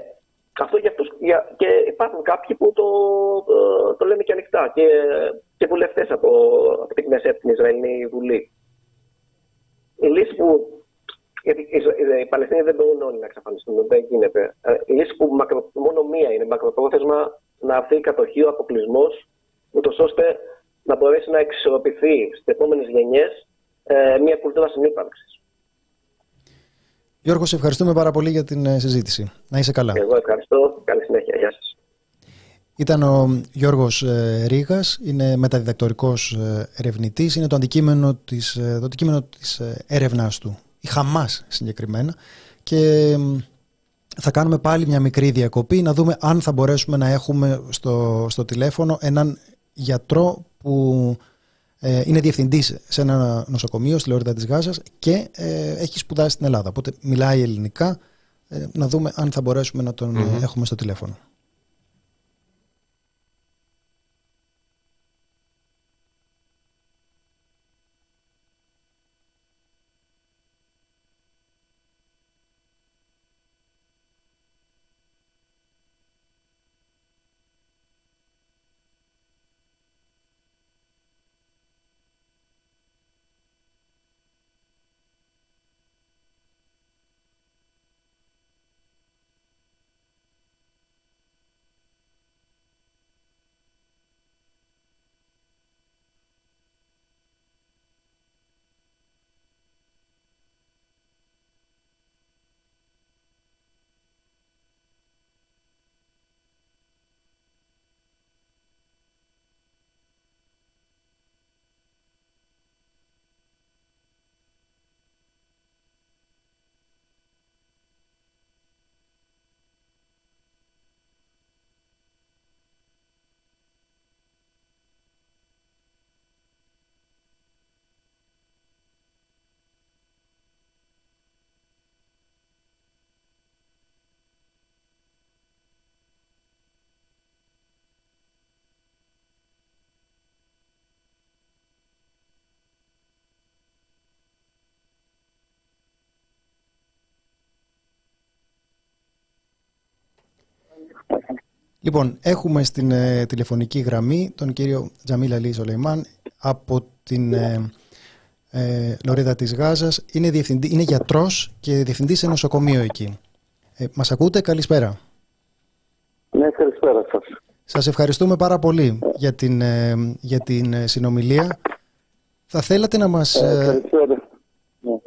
αυτό για αυτούς, για, και υπάρχουν κάποιοι που το, το, το λένε και ανοιχτά και, και βουλευτές από, από την Κνεσέτ, την Ισραηλινή Βουλή η λύση που. Γιατί οι Παλαιστίνοι δεν μπορούν όλοι να εξαφανιστούν, δεν γίνεται. Ε, η λύση που μακρο, μόνο μία είναι μακροπρόθεσμα να έρθει η κατοχή, ο αποκλεισμός, ούτως ώστε να μπορέσει να εξισορροπηθεί στις επόμενες γενιές ε, μια κουλτούρα συνύπαρξης. Γιώργος, σε ευχαριστούμε πάρα πολύ για την ε, συζήτηση. Να είσαι καλά. Εγώ ευχαριστώ. Καλή συνέχεια. Γεια σας. Ήταν ο Γιώργος ε, Ρήγας, είναι μεταδιδακτορικός ε, ερευνητής, είναι το αντικείμενο της, ε, το αντικείμενο της έρευνάς του, η Χαμάς συγκεκριμένα και θα κάνουμε πάλι μια μικρή διακοπή να δούμε αν θα μπορέσουμε να έχουμε στο, στο τηλέφωνο έναν γιατρό που είναι διευθυντής σε ένα νοσοκομείο στη Λόριδα της Γάζας και έχει σπουδάσει στην Ελλάδα. Οπότε μιλάει ελληνικά, να δούμε αν θα μπορέσουμε να τον έχουμε στο τηλέφωνο. Λοιπόν, έχουμε στην ε, τηλεφωνική γραμμή τον κύριο Τζαμίλ Αλή Ζολεϊμάν από την ε, ε, Λωρίδα της Γάζας. Είναι, διευθυντή, είναι γιατρός και διευθυντής σε νοσοκομείο εκεί. Ε, μας ακούτε, καλησπέρα. Ναι, καλησπέρα σας. Σας ευχαριστούμε πάρα πολύ για την, ε, για την συνομιλία. Θα θέλατε να μας... καλησπέρα. Ναι.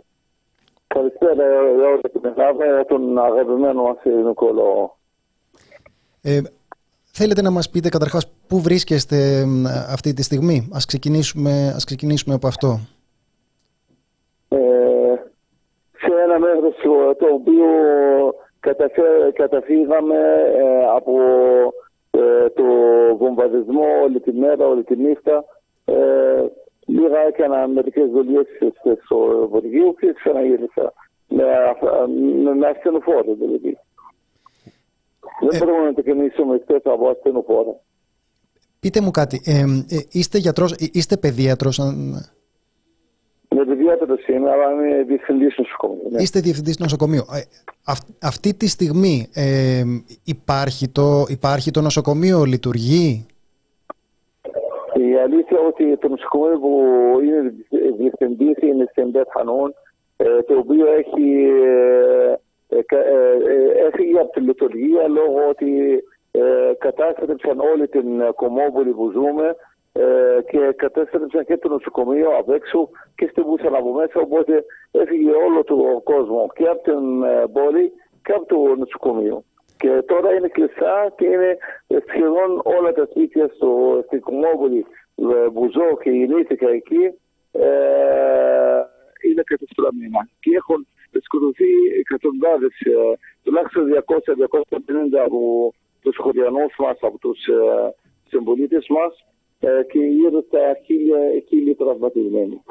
Καλησπέρα για όλη την Ελλάδα, τον αγαπημένο μας ελληνικό λαό. Ε, θέλετε να μας πείτε καταρχάς πού βρίσκεστε αυτή τη στιγμή; Ας ξεκινήσουμε, ας ξεκινήσουμε από αυτό. Ε, σε ένα μέρος το οποίο καταφύγαμε ε, από ε, το βομβαδισμό όλη τη μέρα, όλη τη νύχτα. Ε, λίγα έκανα μερικές δουλειές στο Βουργείο και ξαναγύρισα με, με, με ασθενοφόρο δηλαδή. Δεν ε, μπορούμε να το κινήσουμε εκτός από ασθενοφόρα. Πείτε μου κάτι, ε, ε, είστε γιατρός, ε, είστε παιδίατρος. Είμαι παιδίατρος είμαι, αλλά είμαι διευθυντής νοσοκομείου. Ναι. Είστε διευθυντής νοσοκομείου. Ε, αυτή τη στιγμή ε, υπάρχει, το, υπάρχει το νοσοκομείο, λειτουργεί; Η αλήθεια ότι το νοσοκομείο που είναι διευθυντής είναι στην Μπεθανόν, το οποίο έχει ε, ε, ε, έφυγε από τη λειτουργία λόγω ότι κατάστρεψαν όλη την κομμόπολη που ζούμε και κατέστρεψαν και το νοσοκομείο απ' έξω και στείλουσαν από μέσα οπότε έφυγε όλο το κόσμο και από την πόλη και από το νοσοκομείο. Και τώρα είναι κλειστά και είναι σχεδόν όλα τα σπίτια στο, στην Κομμόπολη, Μπουζό και γεννήθηκα εκεί, ε, είναι καταστραμμένα. Και έχουν σκοτωθεί εκατοντάδες, ε, τουλάχιστον 200-250 από τους χωριανούς μας, από τους ε, συμπολίτες μας ε, και γύρω στα χίλια, χίλια τραυματισμένοι.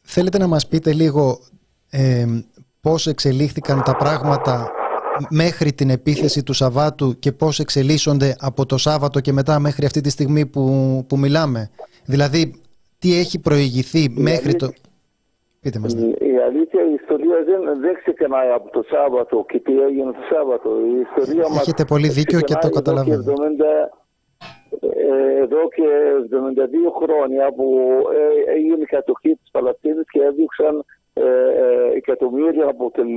Θέλετε να μας πείτε λίγο ε, πώς εξελίχθηκαν τα πράγματα μέχρι την επίθεση του Σαββάτου και πώς εξελίσσονται από το Σάββατο και μετά μέχρι αυτή τη στιγμή που, που μιλάμε; Δηλαδή, τι έχει προηγηθεί μέχρι το... Πείτε μας. Ναι. Η, αλήθεια, η ιστορία δεν, δεν ξεκινάει από το Σάββατο και τι έγινε το Σάββατο. Η ιστορία Έχετε πολύ δίκιο και το καταλαβαίνω. Ε, εδώ και 72 χρόνια που ε, έγινε η κατοχή της Παλαιστίνης και έδειξαν ε, εκατομμύρια από την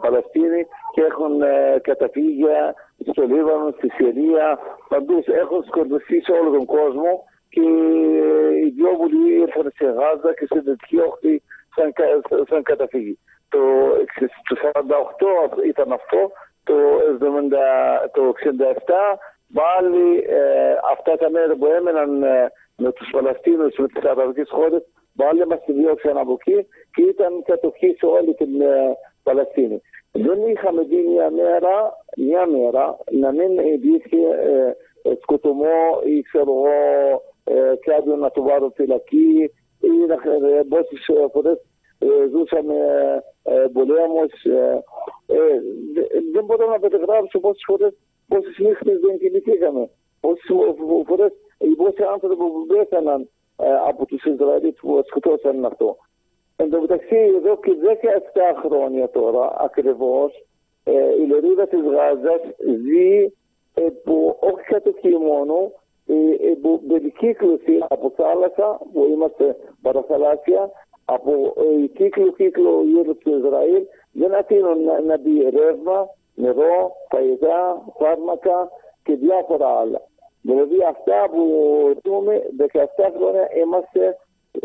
Παλαιστίνη και έχουν καταφύγια στο Λίβανο, στη Συρία, παντού έχουν σκορπιστεί σε όλο τον κόσμο και οι δυο βουλοί ήρθαν σε Γάζα και σε δυτική όχθη σαν, σαν καταφύγει. Το, το 48 ήταν αυτό, το, 70, το 67 Πάλι ε, αυτά τα μέρη που έμεναν ε, με τους Παλαιστίνους, με τις αραβικές χώρες, πάλι μας διώξαν από εκεί και ήταν κατοχής σε όλη την ε, Παλαιστίνη. Δεν είχαμε δει μια μέρα, μια μέρα να μην υπήρχε ε, ε, σκοτωμό ή ξέρω εγώ ε, κάποιον να το βάλω φυλακή ή να ε, πόσες φορές ζούσαμε ε, πολέμους. δεν μπορώ να περιγράψω πόσες φορές πόσες νύχτες δεν κοιμηθήκαμε, πόσες φορές οι πόσοι άνθρωποι που πέθαναν ε, από τους Ισραηλίτες που σκοτώσαν αυτό. Εν τω μεταξύ εδώ και 17 χρόνια τώρα ακριβώς ε, η λωρίδα της Γάζας ζει ε, που όχι κατοχή μόνο, ε, ε, που περικύκλωση από θάλασσα που είμαστε παραθαλάσσια, από ε, κύκλο κύκλο γύρω του Ισραήλ δεν αφήνουν να, να μπει ρεύμα, νερό, φαγητά, φάρμακα και διάφορα άλλα. Δηλαδή αυτά που ζούμε 17 χρόνια είμαστε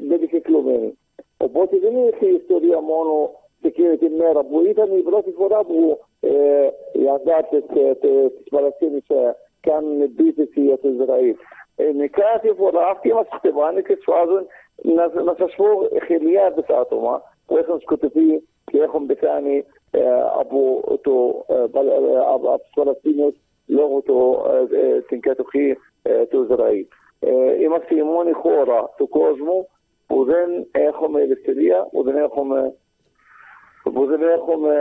μετεκυκλωμένοι. Οπότε δεν είναι η ιστορία μόνο σε εκείνη τη μέρα που ήταν η πρώτη φορά που ε, οι αντάρτες ε, της Παλαιστίνης ε, κάνουν επίθεση για το Ισραήλ. Ε, με κάθε φορά αυτοί μας χτυπάνε και σφάζουν να, να σας πω χιλιάδες άτομα που έχουν σκοτωθεί και έχουν πεθάνει ε, από, το, ε, ε, από τους Παλαιστίνιους λόγω του, την κατοχή του Ισραήλ. Είμαστε η μόνη χώρα του κόσμου που δεν έχουμε ελευθερία, που δεν έχουμε που δεν έχουμε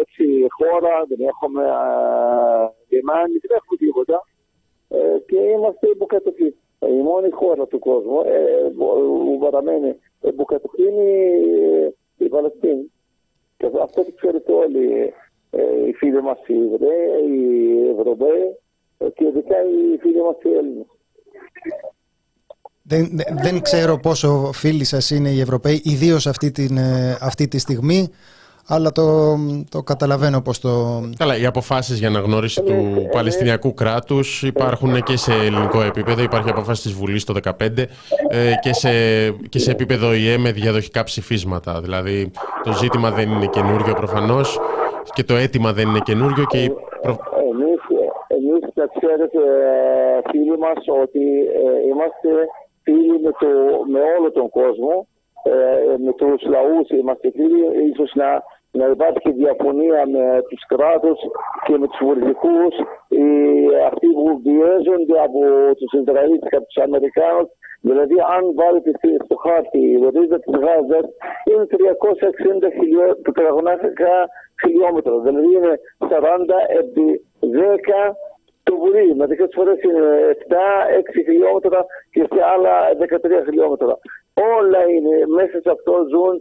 έτσι χώρα, δεν έχουμε λιμάνι, δεν έχουμε τίποτα και είμαστε υποκατοχή. Η μόνη χώρα του κόσμου που παραμένει υποκατοχή είναι η Παλαιστίνη. Και αυτό το ξέρετε όλοι ε, οι φίλοι μας οι Εβραίοι, οι Ευρωπαίοι και ειδικά οι φίλοι μας οι Έλληνες. Δεν, δεν ξέρω πόσο φίλοι σας είναι οι Ευρωπαίοι, ιδίως αυτή, την, ε, αυτή τη στιγμή αλλά το, το καταλαβαίνω πως το... Καλά, οι αποφάσεις για αναγνώριση του ε, ε, Παλαιστινιακού κράτους υπάρχουν και σε ελληνικό επίπεδο. Υπάρχει αποφάση της Βουλής το 2015 ε, και, σε, και σε επίπεδο ΙΕ με διαδοχικά ψηφίσματα. Δηλαδή το ζήτημα δεν είναι καινούριο προφανώς και το αίτημα δεν είναι καινούριο και... Η... Εμείς, εμείς ξέρετε φίλοι μας ότι είμαστε φίλοι με, το, με όλο τον κόσμο με τους λαούς είμαστε φίλοι ίσως να να υπάρχει διαφωνία με τους κράτους και με τους βουλευτικούς αυτοί που πιέζονται από τους Ισραηλίτες και από τους Αμερικάνους Δηλαδή, αν βάλετε στο χάρτη η ρίζα τη Γάζα, είναι 360 χιλιόμετρα. Δηλαδή, είναι 40 επί 10 το βουλί. Μερικέ φορές είναι 7-6 χιλιόμετρα και σε άλλα 13 χιλιόμετρα. Όλα είναι μέσα σε αυτό ζουν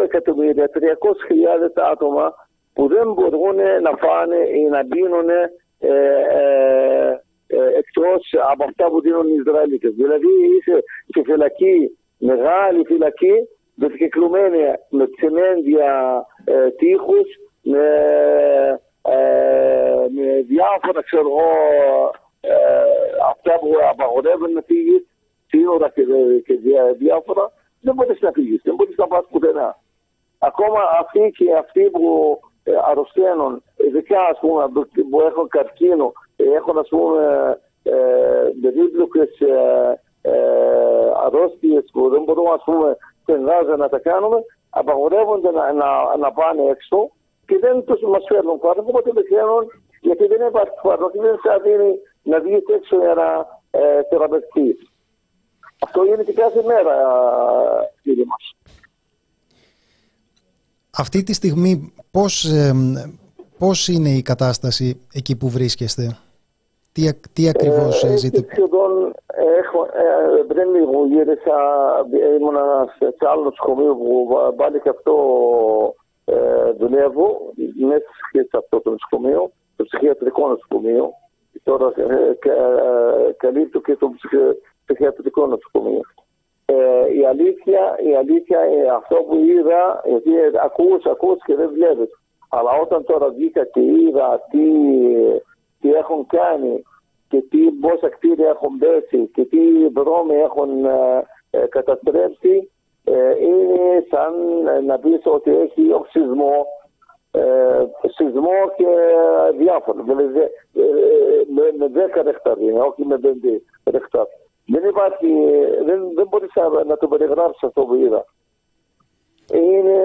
2 εκατομμύρια, 300.000 άτομα που δεν μπορούν να φάνε ή να πίνουν ε, ε, ε, εκτός από αυτά που δίνουν οι Ισραηλίτες. Δηλαδή είσαι σε φυλακή, μεγάλη φυλακή, δευκεκλουμένη με τσιμέντια ε, τείχους, με, ε, με διάφορα ξέρω εγώ, ε, αυτά που απαγορεύουν να φύγεις, σύνορα και, και διάφορα δεν μπορείς να φύγεις, δεν μπορείς να πας πουθενά. Ακόμα αυτοί και αυτοί που αρρωσταίνων, ειδικά ας πούμε που έχουν καρκίνο, έχουν ας πούμε περίπλοκες αρρώστιες που δεν μπορούμε ας πούμε στην Γάζα να τα κάνουμε, απαγορεύονται να, να, να πάνε έξω και δεν τους μας φέρνουν φάρμακο, οπότε πεθαίνουν γιατί δεν υπάρχει φάρμακο και δεν σε δίνει να βγει έξω για να ε, θεραπευτεί. Αυτό γίνεται κάθε μέρα, κύριε μας. Αυτή τη στιγμή πώς, ε, πώς είναι η κατάσταση εκεί που βρίσκεστε, τι, τι ακριβώς ε, ζείτε. Σχεδόν έχω, ε, πριν λίγο γύρισα, ήμουν σε άλλο νοσοκομείο που πάλι και αυτό ε, δουλεύω, μέσα σε αυτό το νοσοκομείο, το ψυχιατρικό νοσοκομείο. Τώρα ε, ε, καλύπτω και το ψυχιατρικό νοσοκομείο. Ε, η αλήθεια, η αλήθεια είναι αυτό που είδα, γιατί ακούς, ακούς και δεν βλέπεις. Αλλά όταν τώρα βγήκα και είδα τι, τι έχουν κάνει και τι πόσα κτίρια έχουν πέσει και τι δρόμοι έχουν ε, ε καταστρέψει, ε, είναι σαν να πεις ότι έχει οξυσμό, ε, σεισμό και διάφορα. Δηλαδή ε, με, με 10 ρεχτάρ είναι, όχι με 5 ρεχτάρ. Δεν υπάρχει, δεν, δεν μπορείς να, το περιγράψεις αυτό που είδα. Είναι,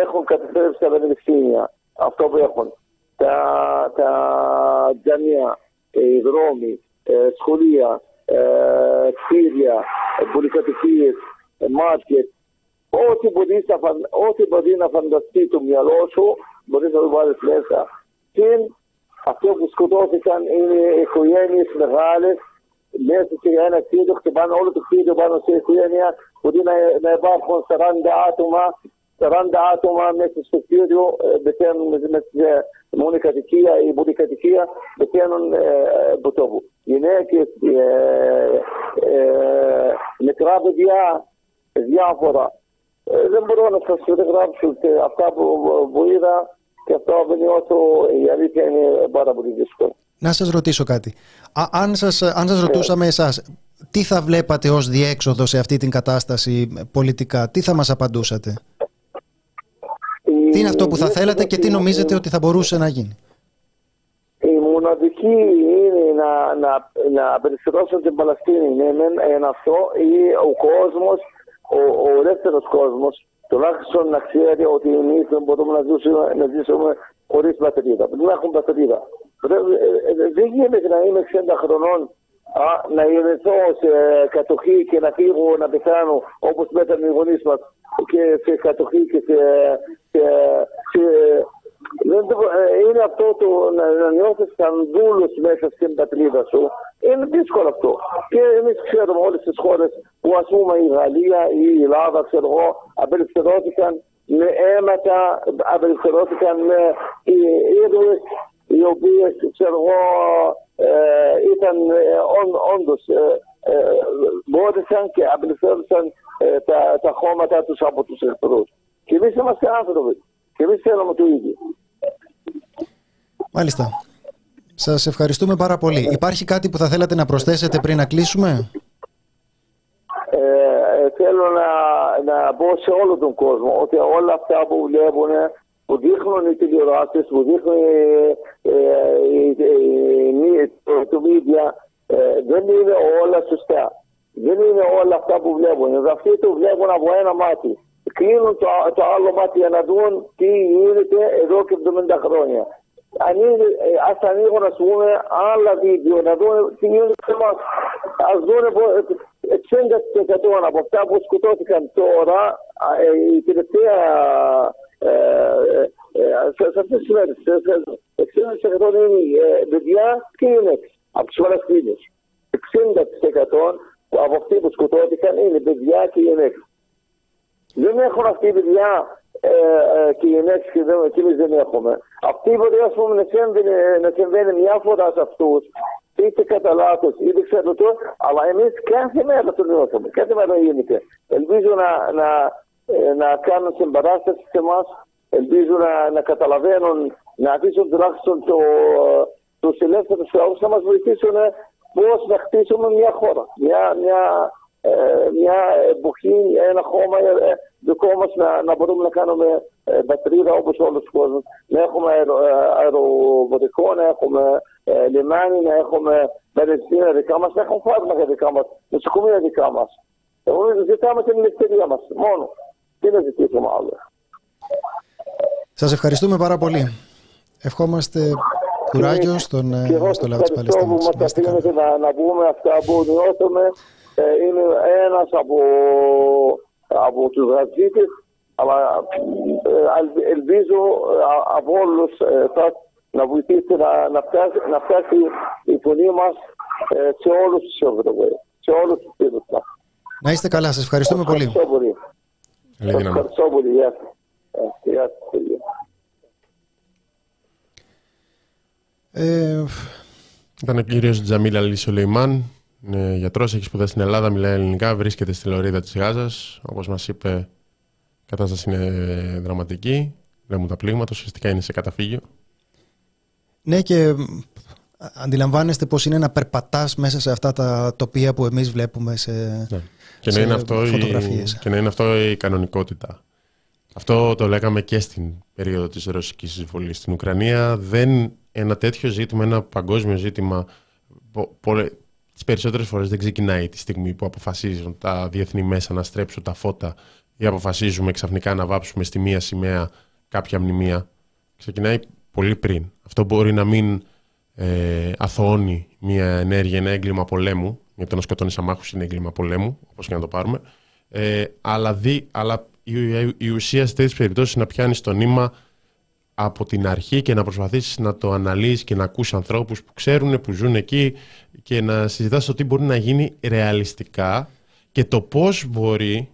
έχουν καταστρέψει τα πανεπιστήμια, αυτό που έχουν. Τα, τα τζαμιά, οι δρόμοι, σχολεία, κτίρια, πολυκατοικίες, μάρκετ, ό,τι μπορεί να, ό,τι μπορεί να φανταστεί το μυαλό σου, μπορεί να το βάλεις μέσα. Και αυτό που σκοτώθηκαν είναι οικογένειες μεγάλες, μέσα σε ένα κτίριο, χτυπάνε όλο το κτίριο πάνω σε οικογένεια, μπορεί να, να υπάρχουν 40 άτομα, 40 άτομα μέσα στο κτίριο, πεθαίνουν με τη μόνη κατοικία ή πολυκατοικία, πεθαίνουν από τόπου. Γυναίκες, μικρά παιδιά, διάφορα. Ε, δεν μπορώ να σας περιγράψω αυτά που, που είδα και αυτό που νιώθω η αλήθεια είναι πάρα πολύ δύσκολο. Να σας ρωτήσω κάτι. Α, αν, σας, αν σας ρωτούσαμε εσάς, τι θα βλέπατε ως διέξοδο σε αυτή την κατάσταση πολιτικά, τι θα μας απαντούσατε; τι είναι αυτό που θα θέλατε και τι νομίζετε ότι θα μπορούσε να γίνει; Η μοναδική είναι να, να, να απελευθερώσουν την Παλαιστίνη. Είναι αυτό ή ο κόσμος ο, ο ελεύθερος κόσμος τουλάχιστον να ξέρει ότι εμείς δεν μπορούμε να ζήσουμε, να ζήσουμε χωρίς πατρίδα. Δεν έχουμε πατρίδα. Δεν γίνεται να είμαι 60 χρονών α, να γεννηθώ σε κατοχή και να φύγω να πεθάνω όπως πέθανε οι γονείς μας και σε κατοχή και σε, σε, σε ε, είναι αυτό το να, να νιώθεις σαν δούλος μέσα στην πατρίδα σου. Είναι δύσκολο αυτό. Και εμείς ξέρουμε όλες τις χώρες που ας πούμε η Γαλλία ή η Ελλάδα, ξέρω εγώ, απελευθερώθηκαν με αίματα, απελευθερώθηκαν με ήρωες οι οποίες ξέρω εγώ ε, ήταν ε, όντως ε, μπόρεσαν και απελευθέρωσαν τα, τα χώματα τους από τους εχθρούς. Και εμείς είμαστε άνθρωποι. Και εμείς θέλουμε το ίδιο. Μάλιστα. Σας ευχαριστούμε πάρα πολύ. Υπάρχει κάτι που θα θέλατε να προσθέσετε πριν να κλείσουμε; Ε, ε θέλω να, να πω σε όλο τον κόσμο ότι όλα αυτά που βλέπουν, που δείχνουν οι τηλεοράσεις, που δείχνουν το media, ε, δεν είναι όλα σωστά. Δεν είναι όλα αυτά που βλέπουν. Αυτοί το βλέπουν από ένα μάτι. Κλείνουν το, το άλλο μάτι για να δουν τι γίνεται εδώ και 70 χρόνια ανοίγει, ας ανοίγουν ας πούμε άλλα βίντεο να δουν τι γίνεται σε εμάς. Ας δουν 60% από αυτά που σκοτώθηκαν τώρα η τελευταία σε αυτές τις μέρες 60% είναι παιδιά και γυναίκες από τους Παλαιστίνιους. 60% από αυτοί που σκοτώθηκαν είναι παιδιά και γυναίκες. Δεν έχουν αυτοί οι παιδιά ε, ε, και οι γυναίκε και, και εμεί δεν έχουμε. Αυτή μπορεί ας πούμε, να, συμβαίνει, να συμβαίνει μια φορά σε αυτούς, είτε κατά λάθος, είτε ξέρω το, αλλά εμείς κάθε μέρα το νιώθουμε. Κάθε μέρα γίνεται. Ελπίζω να, να, ε, να κάνουν συμπαράσταση σε εμάς, ελπίζω να, να καταλαβαίνουν, να αφήσουν τουλάχιστον το, του ελεύθερου λαού να μας βοηθήσουν πώς να χτίσουμε μια χώρα. Μια, μια, μια εποχή, ένα χώμα δικό μας να, να μπορούμε να κάνουμε ε, πατρίδα όπως όλος ο κόσμος. Να έχουμε αερο, ε, αεροβοτικό, να έχουμε ε, λιμάνι, να έχουμε μελετήνα δικά μας, να έχουμε φάρμακα δικά μας, νοσοκομεία δικά μας. Εγώ ζητάμε την ελευθερία μας μόνο. Τι να ζητήσουμε άλλο. Σας ευχαριστούμε πάρα πολύ. Ευχόμαστε κουράγιο στον, στο λαό της Παλαιστίνη. που μας αφήνετε να, να πούμε αυτά που νιώθουμε. Ε, είναι ένας από, από τους γρατζίτε αλλά ε, ελπίζω ε, από όλους εσά να βοηθήσετε να, να, φτάσει, να φτάσει η φωνή μας σε όλους τους Ευρωπαίους, σε όλους τους φίλου μα. Να είστε καλά, σας ευχαριστούμε πολύ. Ευχαριστώ πολύ. Ευχαριστώ πολύ. Γεια ε, Ήταν ο κύριος Τζαμίλ Αλή Σολεϊμάν, είναι γιατρός, έχει σπουδάσει στην Ελλάδα, μιλάει ελληνικά, βρίσκεται στη Λωρίδα της Γάζας. Όπως μας είπε, η κατάσταση είναι δραματική. Βλέπουμε τα πλήγματα, ουσιαστικά είναι σε καταφύγιο. Ναι, και αντιλαμβάνεστε πώς είναι να περπατάς μέσα σε αυτά τα τοπία που εμείς βλέπουμε σε, ναι. και να είναι αυτό φωτογραφίες. Η, και να είναι αυτό η κανονικότητα. Αυτό το λέγαμε και στην περίοδο της ρωσικής εισβολής στην Ουκρανία. Δεν ένα τέτοιο ζήτημα, ένα παγκόσμιο ζήτημα, τις περισσότερες φορές δεν ξεκινάει τη στιγμή που αποφασίζουν τα διεθνή μέσα να στρέψουν τα φώτα ή αποφασίζουμε ξαφνικά να βάψουμε στη μία σημαία κάποια μνημεία. Ξεκινάει πολύ πριν. Αυτό μπορεί να μην ε, αθωώνει μια ενέργεια, ένα έγκλημα πολέμου, γιατί το να σκοτώνεις αμάχους είναι έγκλημα πολέμου, όπως και να το πάρουμε. Ε, αλλά, δι, αλλά η, η ουσία σε τέτοιες περιπτώσεις να πιάνεις το νήμα από την αρχή και να προσπαθήσεις να το αναλύσεις και να ακούσει ανθρώπους που ξέρουν, που ζουν εκεί και να συζητάς το τι μπορεί να γίνει ρεαλιστικά και το πώς μπορεί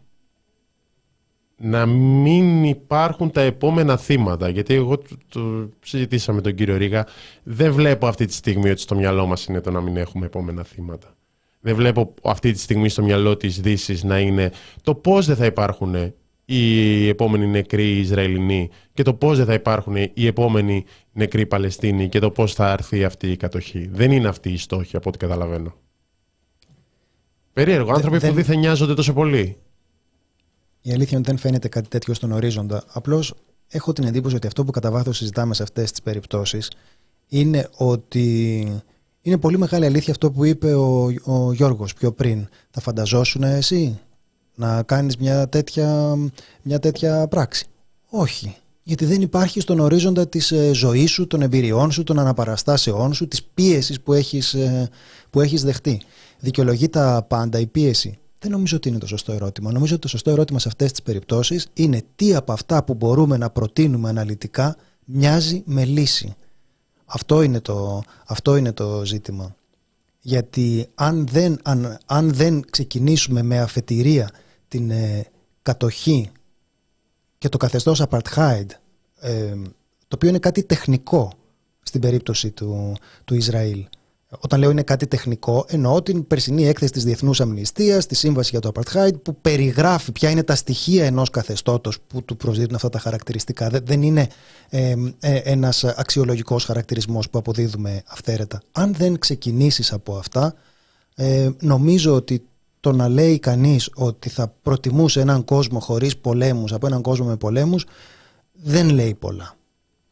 να μην υπάρχουν τα επόμενα θύματα. Γιατί εγώ το, το συζητήσαμε με τον κύριο Ρίγα, δεν βλέπω αυτή τη στιγμή ότι στο μυαλό μας είναι το να μην έχουμε επόμενα θύματα. Δεν βλέπω αυτή τη στιγμή στο μυαλό της δύσης να είναι το πώς δεν θα υπάρχουν οι επόμενοι νεκροί Ισραηλινοί και το πώς δεν θα υπάρχουν οι επόμενοι νεκροί Παλαιστίνοι και το πώς θα έρθει αυτή η κατοχή. Δεν είναι αυτή η στόχη από ό,τι καταλαβαίνω. Περίεργο. Άνθρωποι δεν... που δίθεν νοιάζονται τόσο πολύ. Η αλήθεια είναι ότι δεν φαίνεται κάτι τέτοιο στον ορίζοντα. Απλώς έχω την εντύπωση ότι αυτό που κατά βάθος συζητάμε σε αυτές τις περιπτώσεις είναι ότι είναι πολύ μεγάλη αλήθεια αυτό που είπε ο, ο Γιώργος πιο πριν. Θα φανταζόσουν εσύ; Να κάνεις μια τέτοια, μια τέτοια πράξη. Όχι. Γιατί δεν υπάρχει στον ορίζοντα της ε, ζωής σου, των εμπειριών σου, των αναπαραστάσεών σου, της πίεσης που έχεις, ε, που έχεις δεχτεί. Δικαιολογεί τα πάντα η πίεση. Δεν νομίζω ότι είναι το σωστό ερώτημα. Νομίζω ότι το σωστό ερώτημα σε αυτές τις περιπτώσεις είναι τι από αυτά που μπορούμε να προτείνουμε αναλυτικά μοιάζει με λύση. Αυτό είναι το, αυτό είναι το ζήτημα. Γιατί αν δεν, αν, αν δεν ξεκινήσουμε με αφετηρία την ε, κατοχή και το καθεστώς apartheid, ε, το οποίο είναι κάτι τεχνικό στην περίπτωση του, του Ισραήλ. Όταν λέω είναι κάτι τεχνικό, εννοώ την περσινή έκθεση της Διεθνούς Αμνηστίας, τη Σύμβαση για το Apartheid, που περιγράφει ποια είναι τα στοιχεία ενός καθεστώτος που του προσδίδουν αυτά τα χαρακτηριστικά. Δεν είναι ε, ε, ένας αξιολογικός χαρακτηρισμός που αποδίδουμε αυθαίρετα. Αν δεν ξεκινήσεις από αυτά, ε, νομίζω ότι το να λέει κανείς ότι θα προτιμούσε έναν κόσμο χωρίς πολέμους από έναν κόσμο με πολέμους δεν λέει πολλά.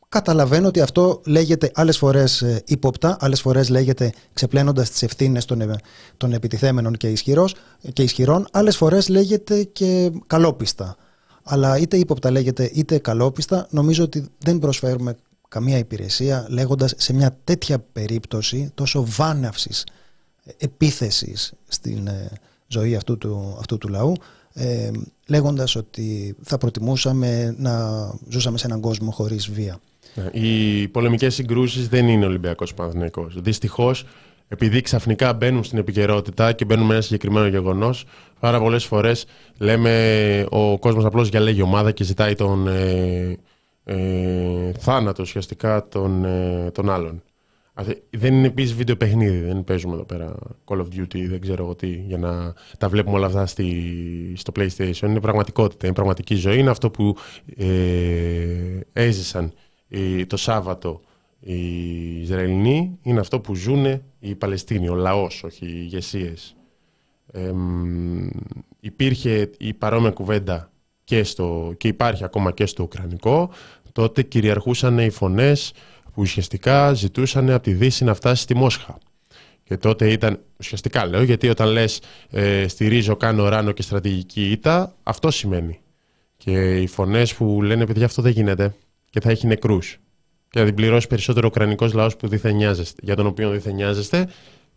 Καταλαβαίνω ότι αυτό λέγεται άλλες φορές ε, ύποπτα, άλλες φορές λέγεται ξεπλένοντας τις ευθύνες των, ε, των επιτιθέμενων και, ισχυρός, και ισχυρών, άλλες φορές λέγεται και καλόπιστα. Αλλά είτε ύποπτα λέγεται είτε καλόπιστα, νομίζω ότι δεν προσφέρουμε καμία υπηρεσία λέγοντας σε μια τέτοια περίπτωση τόσο βάναυσης ε, επίθεσης στην, ζωή αυτού του, αυτού του λαού ε, λέγοντας ότι θα προτιμούσαμε να ζούσαμε σε έναν κόσμο χωρίς βία. Ναι, οι πολεμικές συγκρούσεις δεν είναι Ολυμπιακός Παναθηναϊκός. Δυστυχώς, επειδή ξαφνικά μπαίνουν στην επικαιρότητα και μπαίνουν με ένα συγκεκριμένο γεγονός, πάρα πολλές φορές λέμε ο κόσμος απλώς διαλέγει ομάδα και ζητάει τον ε, ε, θάνατο ουσιαστικά των, ε, των άλλων. Δεν είναι επίσης βίντεο παιχνίδι. Δεν παίζουμε εδώ πέρα Call of Duty, δεν ξέρω εγώ τι, για να τα βλέπουμε όλα αυτά στη, στο PlayStation. Είναι πραγματικότητα, είναι πραγματική ζωή. Είναι αυτό που ε, έζησαν το Σάββατο οι Ισραηλινοί. Είναι αυτό που ζουν οι Παλαιστίνοι, ο λαός, όχι οι ηγεσίες. Ε, υπήρχε η παρόμοια κουβέντα και, στο, και υπάρχει ακόμα και στο Ουκρανικό, τότε κυριαρχούσαν οι φωνές που ουσιαστικά ζητούσαν από τη Δύση να φτάσει στη Μόσχα. Και τότε ήταν, ουσιαστικά λέω, γιατί όταν λες ε, στηρίζω, κάνω ράνο και στρατηγική ήττα, αυτό σημαίνει. Και οι φωνές που λένε παιδιά αυτό δεν γίνεται και θα έχει νεκρούς και θα την πληρώσει περισσότερο ο Ουκρανικός λαός που διθενιάζεστε, για τον οποίο διθενιάζεστε,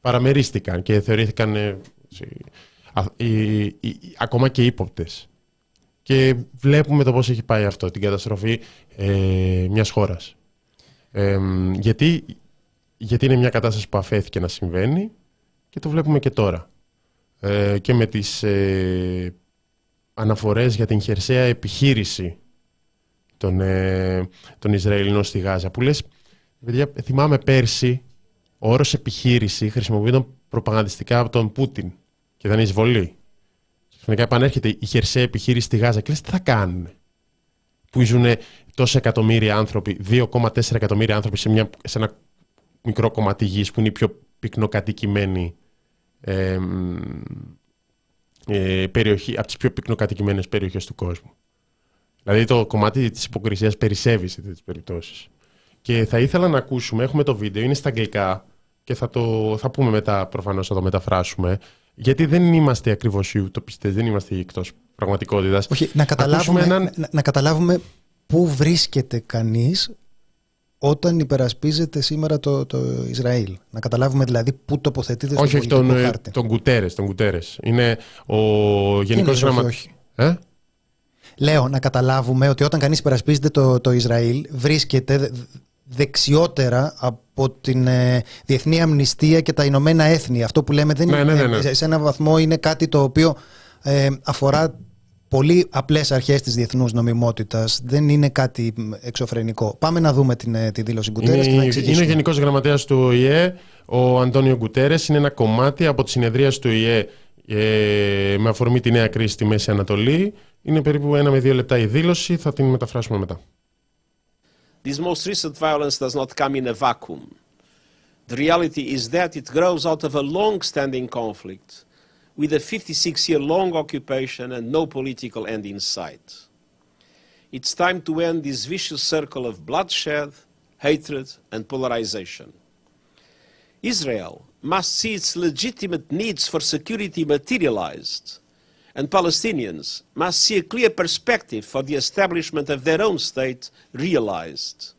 παραμερίστηκαν και θεωρήθηκαν ε, ακόμα και ύποπτες. Και βλέπουμε το πώς έχει πάει αυτό, την καταστροφή ε, μιας χώρας. Ε, γιατί, γιατί είναι μια κατάσταση που αφέθηκε να συμβαίνει και το βλέπουμε και τώρα. Ε, και με τις ε, αναφορές για την χερσαία επιχείρηση των, ε, των Ισραηλινών στη Γάζα που λες, παιδιά, θυμάμαι πέρσι ο όρος επιχείρηση χρησιμοποιούνταν προπαγανδιστικά από τον Πούτιν και ήταν εισβολή. Ξαφνικά επανέρχεται η χερσαία επιχείρηση στη Γάζα και λες τι θα κάνουν. Που ζουν τόσα εκατομμύρια άνθρωποι, 2,4 εκατομμύρια άνθρωποι σε, μια, σε ένα μικρό κομμάτι γης που είναι η πιο πυκνοκατοικημένη ε, ε, περιοχή, από τις πιο πυκνοκατοικημένες περιοχές του κόσμου. Δηλαδή το κομμάτι της υποκρισίας περισσεύει σε τέτοιες περιπτώσεις. Και θα ήθελα να ακούσουμε, έχουμε το βίντεο, είναι στα αγγλικά και θα, το, θα πούμε μετά προφανώς θα το μεταφράσουμε. Γιατί δεν είμαστε ακριβώς οι ουτοπιστές, δεν είμαστε εκτός πραγματικότητας. Όχι, να καταλάβουμε, έναν... να, να καταλάβουμε πού βρίσκεται κανείς όταν υπερασπίζεται σήμερα το, το Ισραήλ; Να καταλάβουμε δηλαδή πού τοποθετείται στο όχι, πολιτικό τον, χάρτη. τον Κουτέρες, τον Κουτέρες. Είναι ο γενικός γραμματέας. Ε; Λέω να καταλάβουμε ότι όταν κανείς υπερασπίζεται το, το Ισραήλ βρίσκεται δεξιότερα από την ε, Διεθνή Αμνηστία και τα Ηνωμένα Έθνη. Αυτό που λέμε δεν ναι, είναι, ναι, ναι, ναι. σε ένα βαθμό είναι κάτι το οποίο ε, αφορά πολύ απλές αρχές της διεθνούς νομιμότητας. Δεν είναι κάτι εξωφρενικό. Πάμε να δούμε την, ε, τη δήλωση Γκουτέρες είναι, και να εξηγήσουμε. Είναι ο Γενικός Γραμματέας του ΟΗΕ, ο Αντώνιο Γκουτέρες. Είναι ένα κομμάτι από τη συνεδρία του ΟΗΕ ε, με αφορμή τη νέα κρίση στη Μέση Ανατολή. Είναι περίπου ένα με δύο λεπτά η δήλωση, θα την μεταφράσουμε μετά. This most recent violence does not come in a vacuum. The reality is that it grows out of a long-standing conflict with a 56-year-long occupation and no political end in sight. It's time to end this vicious circle of bloodshed, hatred and polarization. Israel must see its legitimate needs for security materialized and Palestinians must see a clear perspective for the establishment of their own state realized.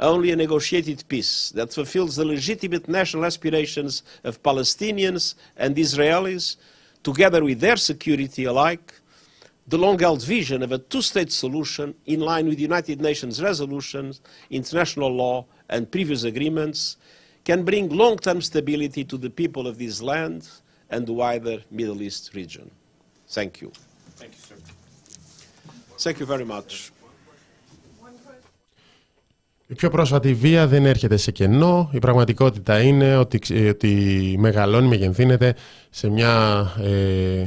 Only a negotiated peace that fulfills the legitimate national aspirations of Palestinians and Israelis, together with their security alike, the long-held vision of a two-state solution in line with United Nations resolutions, international law and previous agreements, can bring long-term stability to the people of this land and the wider Middle East region. Thank you. Thank you, sir. Thank you very much. Η πιο πρόσφατη βία δεν έρχεται σε κενό. Η πραγματικότητα είναι ότι, ότι μεγαλώνει, μεγενθύνεται σε μια ε,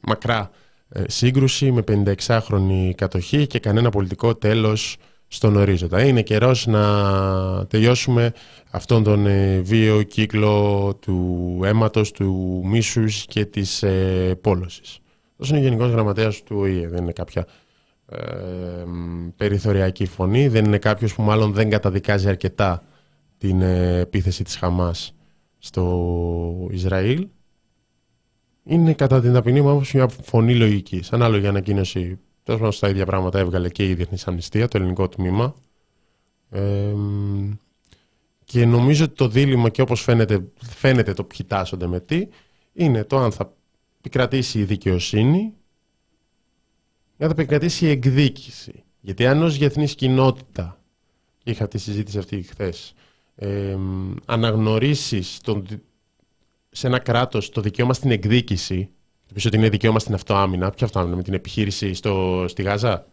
μακρά ε, σύγκρουση με 56χρονη κατοχή και κανένα πολιτικό τέλος στον ορίζοντα. Είναι καιρός να τελειώσουμε αυτόν τον ε, βίαιο κύκλο του αίματος, του μίσους και της ε, πόλωσης. Αυτός είναι ο Γενικός Γραμματέας του ΟΗΕ, δεν είναι κάποια ε, περιθωριακή φωνή, δεν είναι κάποιος που μάλλον δεν καταδικάζει αρκετά την ε, επίθεση της Χαμάς στο Ισραήλ. Είναι κατά την ταπεινή μου μια φωνή λογική. Σαν ανάλογη ανακοίνωση Τέλος πάντων, στα ίδια πράγματα έβγαλε και η Διεθνής Αμνηστία, το ελληνικό τμήμα. Ε, και νομίζω ότι το δίλημα και όπως φαίνεται, φαίνεται το ποιοι τάσσονται με τι, είναι το αν θα επικρατήσει η δικαιοσύνη ή αν θα επικρατήσει η εκδίκηση. Γιατί αν ως διεθνής κοινότητα, είχα τη συζήτηση αυτή χθες, ε, αναγνωρίσεις τον, σε ένα κράτος το δικαίωμα στην εκδίκηση, Πεις ότι είναι δικαίωμα στην αυτοάμυνα. Ποια αυτοάμυνα, με την επιχείρηση στο, στη Γάζα;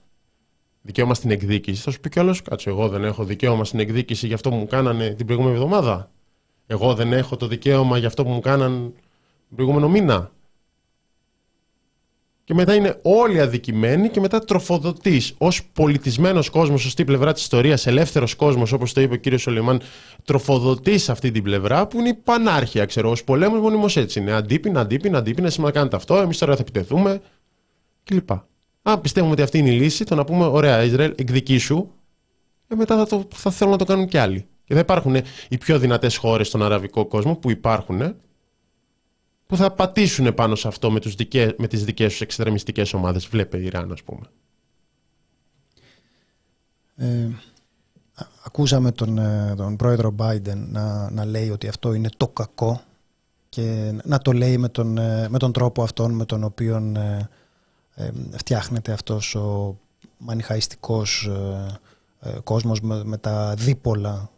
Δικαίωμα στην εκδίκηση. Θα σου πει κι άλλο, κάτσε. Εγώ δεν έχω δικαίωμα στην εκδίκηση για αυτό που μου κάνανε την προηγούμενη εβδομάδα. Εγώ δεν έχω το δικαίωμα για αυτό που μου κάναν την προηγούμενο μήνα και μετά είναι όλοι αδικημένοι και μετά τροφοδοτείς ως πολιτισμένος κόσμος, σωστή πλευρά της ιστορίας, ελεύθερος κόσμος, όπως το είπε ο κύριος Σολεμάν, τροφοδοτείς αυτή την πλευρά που είναι η πανάρχια, ξέρω. Ω πολέμος μονίμως έτσι είναι. Αντίπεινα, αντίπεινα, αντίπεινα, σήμερα κάνετε αυτό, εμείς τώρα θα επιτεθούμε κλπ. Αν πιστεύουμε ότι αυτή είναι η λύση, το να πούμε: Ωραία, Ισραήλ, εκδικήσου, ε, μετά θα, το, θα θέλουν να το κάνουν κι άλλοι. Και θα υπάρχουν οι πιο δυνατές χώρες στον αραβικό κόσμο που υπάρχουν, που θα πατήσουν πάνω σε αυτό με, τους δικέ, με τις δικές τους εξτρεμιστικές ομάδες. Βλέπε η Ιράν, ας πούμε. Ε, ακούσαμε τον, ε, τον πρόεδρο Biden να, να λέει ότι αυτό είναι το κακό και να το λέει με τον, ε, με τον τρόπο αυτόν με τον οποίο ε, ε, φτιάχνεται αυτός ο μανιχαϊστικός κόσμος με, με τα δίπολα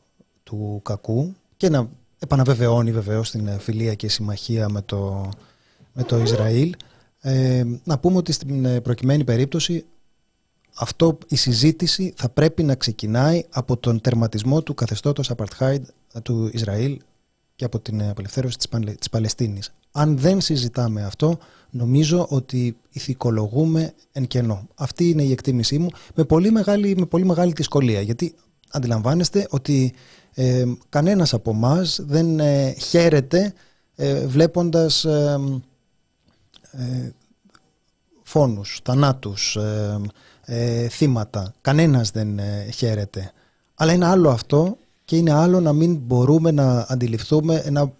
του κακού και να επαναβεβαιώνει βεβαίως την φιλία και συμμαχία με το, με το Ισραήλ. Ε, να πούμε ότι στην προκειμένη περίπτωση αυτό η συζήτηση θα πρέπει να ξεκινάει από τον τερματισμό του καθεστώτος Apartheid του Ισραήλ και από την απελευθέρωση της, της Παλαιστίνης. Αν δεν συζητάμε αυτό, νομίζω ότι ηθικολογούμε εν κενό. Αυτή είναι η εκτίμησή μου με πολύ μεγάλη, με πολύ μεγάλη δυσκολία. Γιατί αντιλαμβάνεστε ότι ε, κανένας από εμά δεν ε, χαίρεται ε, βλέποντας ε, ε, φόνους, θανάτους, ε, θύματα. Κανένας δεν χαίρεται. Αλλά είναι άλλο αυτό και είναι άλλο να μην μπορούμε να αντιληφθούμε ένα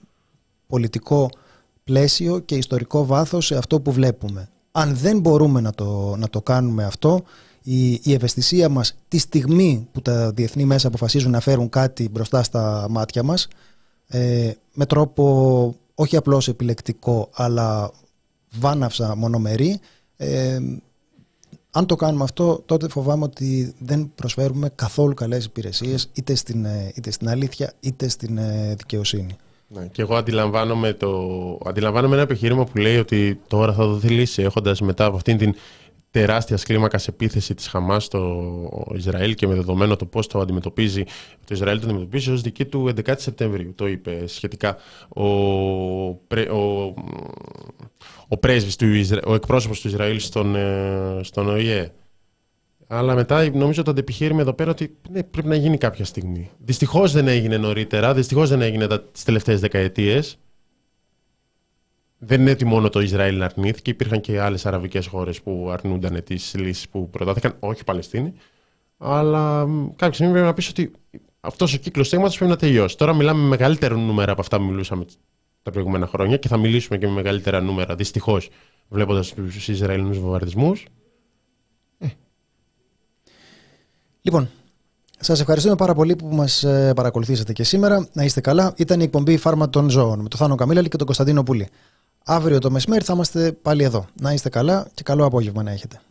πολιτικό πλαίσιο και ιστορικό βάθος σε αυτό που βλέπουμε. Αν δεν μπορούμε να το, να το κάνουμε αυτό, η, η ευαισθησία μας τη στιγμή που τα διεθνή μέσα αποφασίζουν να φέρουν κάτι μπροστά στα μάτια μας ε, με τρόπο όχι απλώς επιλεκτικό αλλά βάναυσα μονομερή ε, αν το κάνουμε αυτό τότε φοβάμαι ότι δεν προσφέρουμε καθόλου καλές υπηρεσίες είτε στην, ε, είτε στην αλήθεια είτε στην ε, δικαιοσύνη. Ναι, και εγώ αντιλαμβάνομαι, το, αντιλαμβάνομαι ένα επιχείρημα που λέει ότι τώρα θα δοθεί λύση έχοντας μετά από αυτήν την τεράστιας κλίμακας επίθεση της Χαμάς στο Ισραήλ και με δεδομένο το πώς το αντιμετωπίζει. Το Ισραήλ το αντιμετωπίζει ως δική του 11 Σεπτεμβρίου. Το είπε σχετικά ο, ο, ο πρέσβης του ο εκπρόσωπος του Ισραήλ στον, ε, στον ΟΗΕ. Αλλά μετά νομίζω το αντεπιχείρημα εδώ πέρα ότι ναι, πρέπει να γίνει κάποια στιγμή. Δυστυχώς δεν έγινε νωρίτερα, δυστυχώς δεν έγινε τις τελευταίες δεκαετίες. Δεν είναι ότι μόνο το Ισραήλ αρνήθηκε, υπήρχαν και άλλες αραβικές χώρες που αρνούνταν τις λύσεις που προτάθηκαν, όχι η Παλαιστίνη. Αλλά κάποια στιγμή πρέπει να πεις ότι αυτός ο κύκλος θέματο πρέπει να τελειώσει. Τώρα μιλάμε με μεγαλύτερο νούμερα από αυτά που μιλούσαμε τα προηγούμενα χρόνια και θα μιλήσουμε και με μεγαλύτερα νούμερα, δυστυχώς, βλέποντας τους Ισραηλινούς βομβαρδισμούς. Ε. Λοιπόν, Σας ευχαριστούμε πάρα πολύ που μας ε, παρακολουθήσατε και σήμερα. Να είστε καλά. Ήταν η εκπομπή Φάρμα των Ζώων με τον Θάνο Καμίλαλη και τον Κωνσταντίνο Πουλή. Αύριο το μεσημέρι θα είμαστε πάλι εδώ. Να είστε καλά και καλό απόγευμα να έχετε.